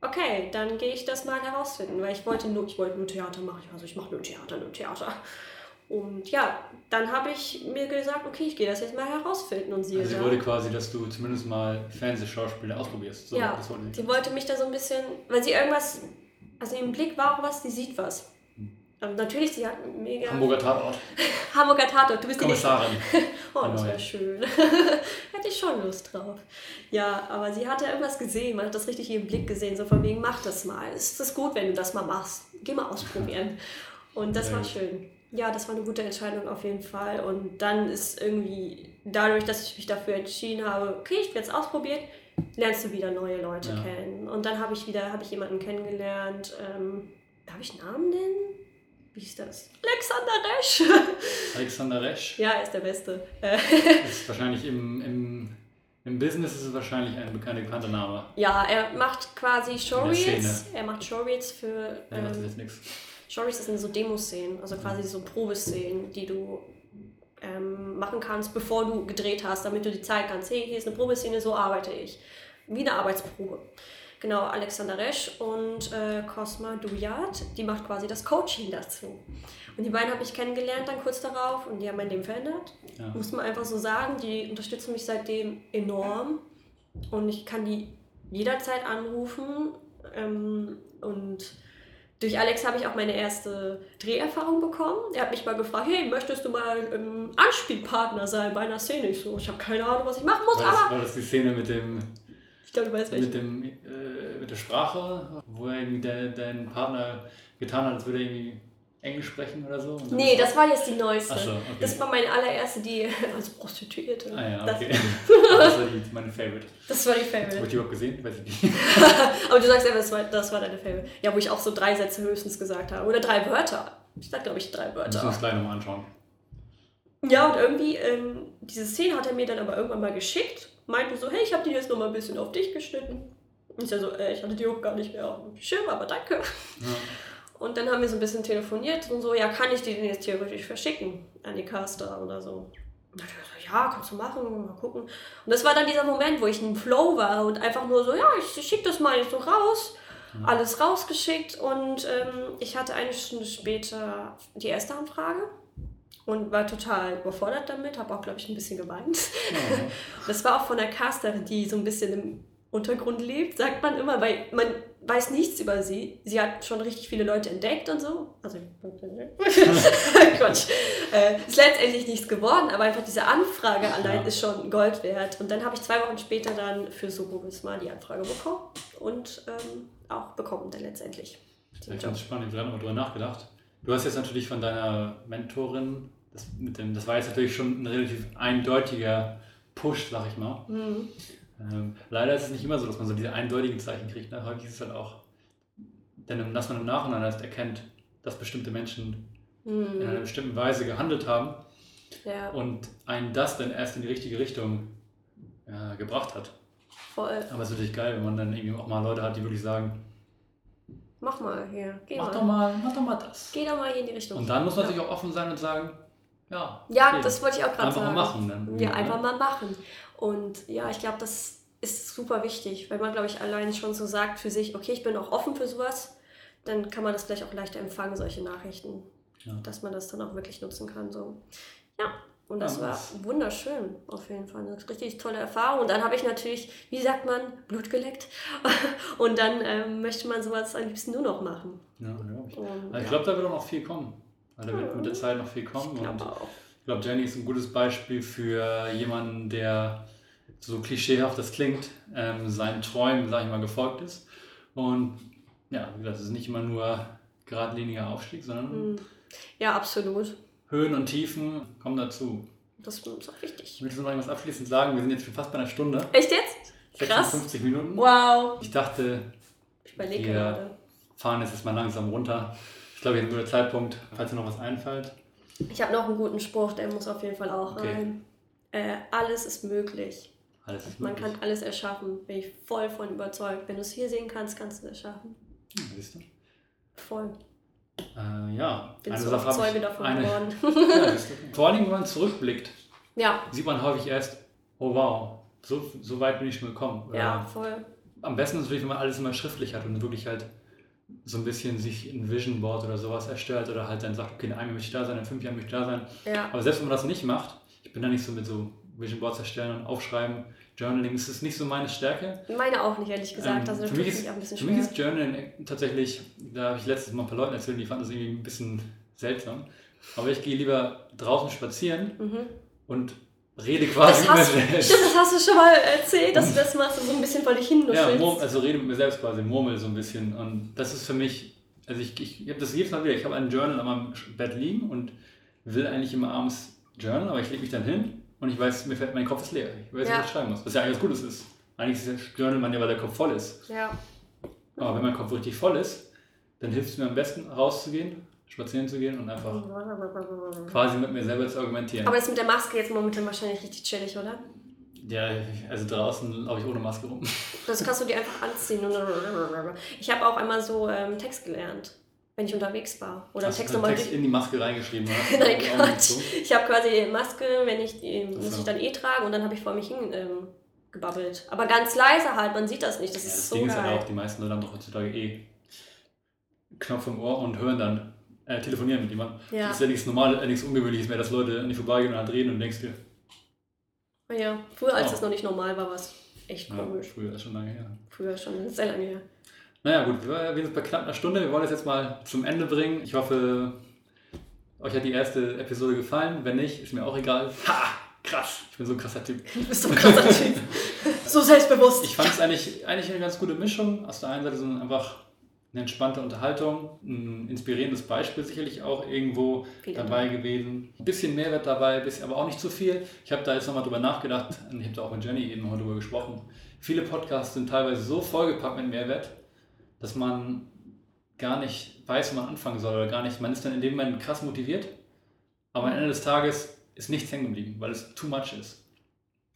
Okay, dann gehe ich das mal herausfinden, weil ich wollte nur, ich wollte nur Theater machen. Also ich mache nur Theater, nur Theater. Und ja, dann habe ich mir gesagt, okay, ich gehe das jetzt mal herausfinden und sie.
Also sie wollte quasi, dass du zumindest mal Fernsehschauspieler ausprobierst.
So, ja, sie wollte mich da so ein bisschen, weil sie irgendwas, also im Blick war auch was, sie sieht was. Und natürlich, sie hat mega.
Hamburger Tatort. [LAUGHS]
Hamburger Tatort, du bist
Kommissarin.
die [LAUGHS] Oh, das wäre schön. [LAUGHS] Hätte ich schon Lust drauf. Ja, aber sie hatte irgendwas gesehen, man hat das richtig im Blick gesehen, so von wegen, mach das mal. Es ist gut, wenn du das mal machst. Geh mal ausprobieren. Und das ja. war schön. Ja, das war eine gute Entscheidung auf jeden Fall. Und dann ist irgendwie dadurch, dass ich mich dafür entschieden habe, okay, ich werde es ausprobiert, lernst du wieder neue Leute ja. kennen. Und dann habe ich wieder, habe ich jemanden kennengelernt. Ähm, darf ich Namen nennen? Wie ist das? Alexander Resch. [LAUGHS]
Alexander Resch?
Ja, er ist der Beste.
ist wahrscheinlich im, im, im Business ist es wahrscheinlich ein bekannter, Name.
Ja, er macht quasi Showreels. Er macht Showreels für.
Er macht ähm, jetzt nichts.
Showreels sind so Demoszenen, also quasi so Probeszenen, die du ähm, machen kannst, bevor du gedreht hast, damit du die Zeit kannst. Hey, hier ist eine Probeszene, so arbeite ich. Wie eine Arbeitsprobe. Genau, Alexander Resch und äh, Cosma Dujat, die macht quasi das Coaching dazu. Und die beiden habe ich kennengelernt dann kurz darauf und die haben mein Leben verändert. Ja. Muss man einfach so sagen, die unterstützen mich seitdem enorm und ich kann die jederzeit anrufen ähm, und durch Alex habe ich auch meine erste Dreherfahrung bekommen. Er hat mich mal gefragt, hey, möchtest du mal ähm, Anspielpartner sein bei einer Szene? Ich so, ich habe keine Ahnung, was ich machen muss,
war das,
aber...
War das die Szene mit dem
glaube, du weißt welche.
Mit, dem, mit der Sprache, wo er irgendwie de, dein Partner getan hat, als würde er irgendwie Englisch sprechen oder so?
Nee, das war jetzt die neueste.
So, okay.
Das war meine allererste, die [LAUGHS] als Prostituierte.
Ah ja, okay. [LAUGHS] Das, war die, meine Favorite.
Das war die Favorite.
Habe ich die überhaupt gesehen? Weiß ich nicht. [LAUGHS]
Aber du sagst ja, das war, das war deine Favorite. Ja, wo ich auch so drei Sätze höchstens gesagt habe. Oder drei Wörter. Ich sag, glaube ich, drei Wörter. Müssen
wir uns gleich nochmal anschauen.
Ja, und irgendwie, ähm, diese Szene hat er mir dann aber irgendwann mal geschickt meinte so, hey, ich habe die jetzt noch mal ein bisschen auf dich geschnitten. Ich so, äh, ich hatte die auch gar nicht mehr auf dem Schirm, aber danke. Ja. Und dann haben wir so ein bisschen telefoniert und so, ja, kann ich die denn jetzt theoretisch verschicken an die Caster oder so? Und dann ich so, ja, kannst du machen, mal gucken. Und das war dann dieser Moment, wo ich im Flow war und einfach nur so, ja, ich schicke das mal jetzt so raus. Ja. Alles rausgeschickt und ähm, ich hatte eine Stunde später die erste Anfrage und war total überfordert damit, habe auch, glaube ich, ein bisschen geweint. Ja. [LAUGHS] Das war auch von der Casterin, die so ein bisschen im Untergrund lebt, sagt man immer, weil man weiß nichts über sie. Sie hat schon richtig viele Leute entdeckt und so. Also, [LAUGHS] Quatsch. Äh, ist letztendlich nichts geworden, aber einfach diese Anfrage allein ja. ist schon Gold wert. Und dann habe ich zwei Wochen später dann für Soko mal die Anfrage bekommen und ähm, auch bekommen dann letztendlich.
Ich finde es spannend, ich habe darüber nachgedacht. Du hast jetzt natürlich von deiner Mentorin das, mit dem, das war jetzt natürlich schon ein relativ eindeutiger Push, sag ich mal. Mhm. Ähm, leider ist es nicht immer so, dass man so diese eindeutigen Zeichen kriegt. Ne? Häufig ist es halt auch, denn dass man im Nachhinein erst erkennt, dass bestimmte Menschen mhm. in einer bestimmten Weise gehandelt haben
ja.
und einen das dann erst in die richtige Richtung ja, gebracht hat.
Voll.
Aber es ist natürlich geil, wenn man dann irgendwie auch mal Leute hat, die wirklich sagen,
mach mal hier, geh
mach
mal.
Doch mal. Mach doch mal das.
Geh doch mal hier in die Richtung.
Und dann muss man ja. natürlich auch offen sein und sagen, ja,
ja okay. das wollte ich auch gerade
sagen.
Einfach
mal machen dann.
Ja, einfach mal machen. Und ja, ich glaube, das ist super wichtig, weil man, glaube ich, allein schon so sagt für sich, okay, ich bin auch offen für sowas, dann kann man das vielleicht auch leichter empfangen, solche Nachrichten. Ja. Dass man das dann auch wirklich nutzen kann. So. Ja, und das ja, war wunderschön, auf jeden Fall. Eine richtig tolle Erfahrung. Und dann habe ich natürlich, wie sagt man, Blut geleckt. [LAUGHS] Und dann ähm, möchte man sowas am liebsten nur noch machen.
Ja, ja. Ich, also ich glaube, da wird auch noch viel kommen. Weil da wird mit der Zeit noch viel kommen. Ich und ich glaube, Jenny ist ein gutes Beispiel für jemanden, der so klischeehaft das klingt, ähm, seinen Träumen, sage ich mal, gefolgt ist. Und ja, wie gesagt, es ist nicht immer nur geradliniger Aufstieg, sondern hm.
ja, absolut.
Höhen und Tiefen kommen dazu.
Das ist auch wichtig.
Ich möchte noch irgendwas abschließend sagen. Wir sind jetzt schon fast bei einer Stunde.
Echt jetzt?
Krass. 56 Minuten.
Wow.
Ich dachte,
ich überlege gerade
fahren jetzt erstmal langsam runter. Ich glaube, jetzt ist ein guter Zeitpunkt, falls dir noch was einfällt.
Ich habe noch einen guten Spruch, der muss auf jeden Fall auch
Okay.
rein. Äh, alles ist möglich.
Alles ist
Man
möglich.
kann alles erschaffen. Bin ich voll von überzeugt. Wenn du es hier sehen kannst, kannst du es erschaffen.
Hm, siehst du?
Voll.
Äh, ja,
Bin
eine
so
Sache
Zeuge davon
Eine,
geworden. [LAUGHS]
ja. [LAUGHS] Vor allem, wenn man zurückblickt,
ja,
sieht man häufig erst, oh wow, so, so weit bin ich schon gekommen.
Ja, voll.
Am besten ist es wirklich, wenn man alles immer schriftlich hat und wirklich halt so ein bisschen sich ein Vision Board oder sowas erstellt oder halt dann sagt, okay, in einem Jahr möchte ich da sein, in fünf Jahren möchte ich da sein.
Ja,
Aber selbst wenn man das nicht macht, ich bin da nicht so mit so Vision Boards erstellen und aufschreiben, Journaling, ist nicht so meine Stärke.
meine auch nicht, ehrlich gesagt.
Ähm,
also das
für, mich
mich
ist,
auch ein bisschen
für mich ist Journaling tatsächlich, da habe ich letztes Mal ein paar Leuten erzählt, die fanden das irgendwie ein bisschen seltsam. Aber ich gehe lieber draußen spazieren
Mhm.
und rede quasi
Das hast,
mit mir selbst.
stimmt, das hast du schon mal erzählt, dass du das machst, so ein bisschen vor dich hin
Ja, also rede mit mir selbst quasi, murmel so ein bisschen. Und das ist für mich, also ich, ich, ich habe das jedes Mal wieder, ich habe ein Journal an meinem Bett liegen und will eigentlich immer abends journalen, aber ich lege mich dann hin und ich weiß, mir fällt, mein Kopf ist leer. Ich weiß nicht,
Ja.
was ich schreiben muss. Was ja eigentlich was Gutes ist. Eigentlich ist das Journal man ja, weil der Kopf voll ist.
Ja,
Aber wenn mein Kopf richtig voll ist, dann hilft es mir am besten, rauszugehen, spazieren zu gehen und einfach [LAUGHS] quasi mit mir selber zu argumentieren.
aber das mit der Maske jetzt momentan wahrscheinlich richtig chillig, oder?
ja, also draußen laufe ich ohne Maske rum.
Das kannst du dir einfach anziehen. [LAUGHS] Ich habe auch einmal so ähm, Text gelernt, wenn ich unterwegs war. Oder
Hast du
Text nochmal
Text in die Maske reingeschrieben, oder? [LAUGHS]
Nein, Quatsch. Ich habe quasi Maske, wenn ich die muss
so.
ich dann eh tragen und dann habe ich vor mich hin ähm, gebabbelt. Aber ganz leise halt, man sieht das nicht. Das
Ja,
ist
das
so
Ding ist
geil.
halt auch, die meisten Leute haben doch heutzutage eh Knopf im Ohr und hören dann, äh, telefonieren mit jemandem.
Ja.
Das ist ja nichts Normales, äh, nichts Ungewöhnliches mehr, dass Leute an die vorbeigehen und halt reden und denkst dir,
ja, früher, als
Oh.
das noch nicht normal war, war es echt
ja,
komisch.
früher ist schon lange her.
Früher schon sehr lange her.
Naja gut, wir wir sind bei knapp einer Stunde, wir wollen das jetzt mal zum Ende bringen. Ich hoffe, euch hat die erste Episode gefallen. Wenn nicht, ist mir auch egal. Ha! Krass! Ich bin so ein krasser Typ. [LAUGHS]
Du bist so ein krasser Typ. [LAUGHS] So selbstbewusst.
Ich fand es eigentlich, eigentlich eine ganz gute Mischung. Auf der einen Seite so einfach eine entspannte Unterhaltung, ein inspirierendes Beispiel sicherlich auch irgendwo
Vielen
dabei gewesen. Ein bisschen Mehrwert dabei, bisschen, aber auch nicht zu viel. Ich habe da jetzt nochmal drüber nachgedacht und ich habe da auch mit Jenny eben noch drüber gesprochen. Viele Podcasts sind teilweise so vollgepackt mit Mehrwert, dass man gar nicht weiß, wo man anfangen soll oder gar nicht. Man ist dann in dem Moment krass motiviert, aber am Ende des Tages ist nichts hängen geblieben, weil es too much ist.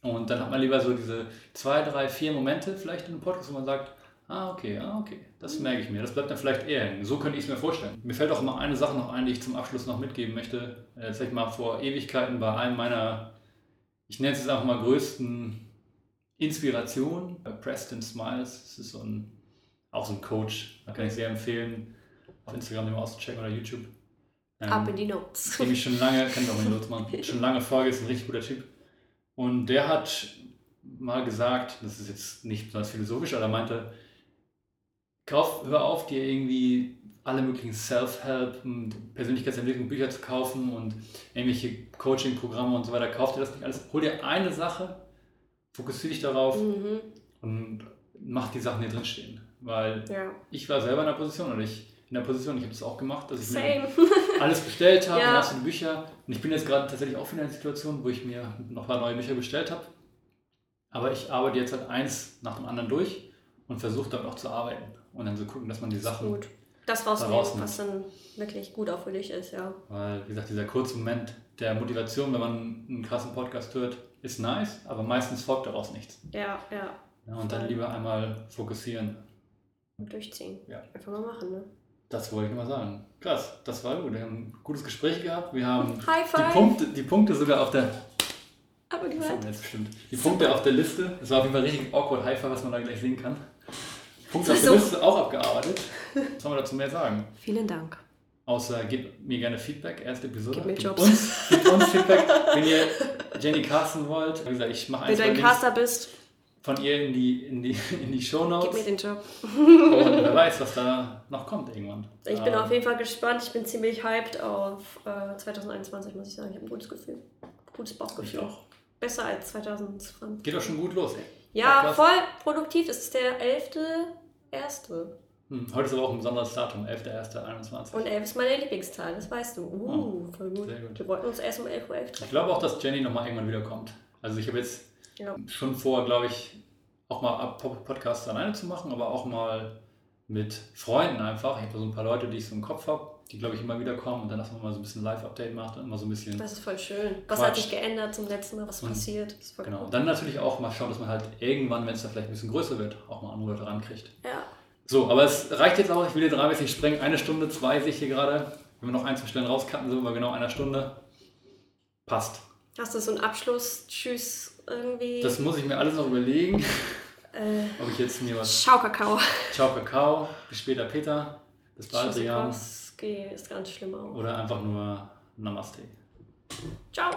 Und dann hat man lieber so diese zwei, drei, vier Momente vielleicht in einem Podcast, wo man sagt, ah, okay, ah, okay, das merke ich mir. Das bleibt dann vielleicht eher hängen. So könnte ich es mir vorstellen. Mir fällt auch immer eine Sache noch ein, die ich zum Abschluss noch mitgeben möchte. Äh, sag ich mal, vor Ewigkeiten bei einem meiner, ich nenne es jetzt einfach mal größten Inspirationen, bei Preston Smiles. Das ist so ein, auch so ein Coach. Da kann ich sehr empfehlen, auf Instagram den mal auszuchecken oder YouTube. Ähm,
Ab in die Notes.
dem ich schon lange, kann ich auch mal [LAUGHS] Notes machen, schon lange folge, ist ein richtig guter Typ. Und der hat mal gesagt, das ist jetzt nicht besonders philosophisch, aber er meinte, kauf, hör auf, dir irgendwie alle möglichen Self-Help und Persönlichkeitsentwicklung Bücher zu kaufen und irgendwelche Coaching-Programme und so weiter. Kauf dir das nicht alles. Hol dir eine Sache, fokussiere dich darauf
Mhm.
und mach die Sachen, die drin stehen. Weil
Ja.
ich war selber in der Position oder ich in der Position, ich habe das auch gemacht, dass ich mir
Same. [LAUGHS]
alles bestellt habe,
Ja.
dann die Bücher. Und ich bin jetzt gerade tatsächlich auch in einer Situation, wo ich mir noch ein paar neue Bücher bestellt habe. Aber ich arbeite jetzt halt eins nach dem anderen durch und versuche damit auch zu arbeiten. Und dann so gucken, dass man die Sachen.
Gut. Das rausnehmen,
rausnimmt.
was dann wirklich gut auch für dich ist, ja.
Weil, wie gesagt, dieser kurze Moment der Motivation, wenn man einen krassen Podcast hört, ist nice, aber meistens folgt daraus nichts.
Ja, ja.
Ja, und dann lieber einmal fokussieren.
Und durchziehen.
Ja.
Einfach mal machen, ne?
Das wollte ich mal sagen. Krass, das war gut. Wir haben ein gutes Gespräch gehabt. Wir haben
High
die
five!
Punkte, die Punkte sogar auf der
Aber
Das
gehört.
wir jetzt bestimmt. Die Punkte auf der Liste, das war auf jeden Fall richtig awkward Haifa, was man da gleich sehen kann. Punkte auf der
So.
Liste auch abgearbeitet. Was soll man dazu mehr sagen?
Vielen Dank.
Außer gebt mir gerne Feedback, erste Episode.
Gib mir
Gebt
Jobs.
uns, gebt uns Feedback, wenn ihr Jenny casten wollt. Wie gesagt, ich mache
Wenn
ein,
du ein Caster bist,
von ihr in die, in die, in die Show
gib mir den Job.
Und wer weiß, was da noch kommt irgendwann.
Ich bin
Ähm,
auf jeden Fall gespannt. Ich bin ziemlich hyped auf äh, 2021, muss ich sagen. Ich habe ein gutes Gefühl. Gutes
Ich
Bauchgefühl.
auch.
Besser als 2020.
Geht doch schon gut los. ey.
Ja,
krass.
voll produktiv. Es ist der 11.1.
Hm, heute ist aber auch ein besonderes Datum, 11.01.21.
Und 11 ist meine Lieblingszahl, das weißt du. Uh, voll gut.
Oh, sehr gut.
Wir wollten uns erst um 11.11 Uhr
Ich
treffen.
glaube auch, dass Jenny nochmal irgendwann wiederkommt. Also ich habe jetzt
Ja.
schon vor, glaube ich, auch mal ab- Podcast alleine zu machen, aber auch mal mit Freunden einfach. Ich habe so ein paar Leute, die ich so im Kopf habe, die glaube ich immer wieder kommen und dann, dass man mal so ein bisschen Live-Update macht und immer so ein bisschen.
Das ist voll schön. Was
Quatsch.
hat sich geändert zum letzten Mal? Was
Und-
passiert?
Genau.
cool.
Und dann natürlich auch mal schauen, dass man halt irgendwann, wenn es dann vielleicht ein bisschen größer wird, auch mal andere Leute rankriegt.
Ja.
So, aber es reicht jetzt auch. Ich will hier dreimäßig sprengen. Eine Stunde, zwei sehe ich hier gerade. Wenn wir noch ein, zwei Stellen rauscutten, sind wir bei genau einer Stunde. Passt.
Hast du so einen Abschluss? Tschüss irgendwie?
Das muss ich mir alles noch überlegen,
äh,
ob ich jetzt mir was.
Schau Kakao.
Ciao, Kakao. Bis später, Peter. Bis bald, Adrian.
Ist ganz schlimm auch.
Oder einfach nur Namaste.
Ciao.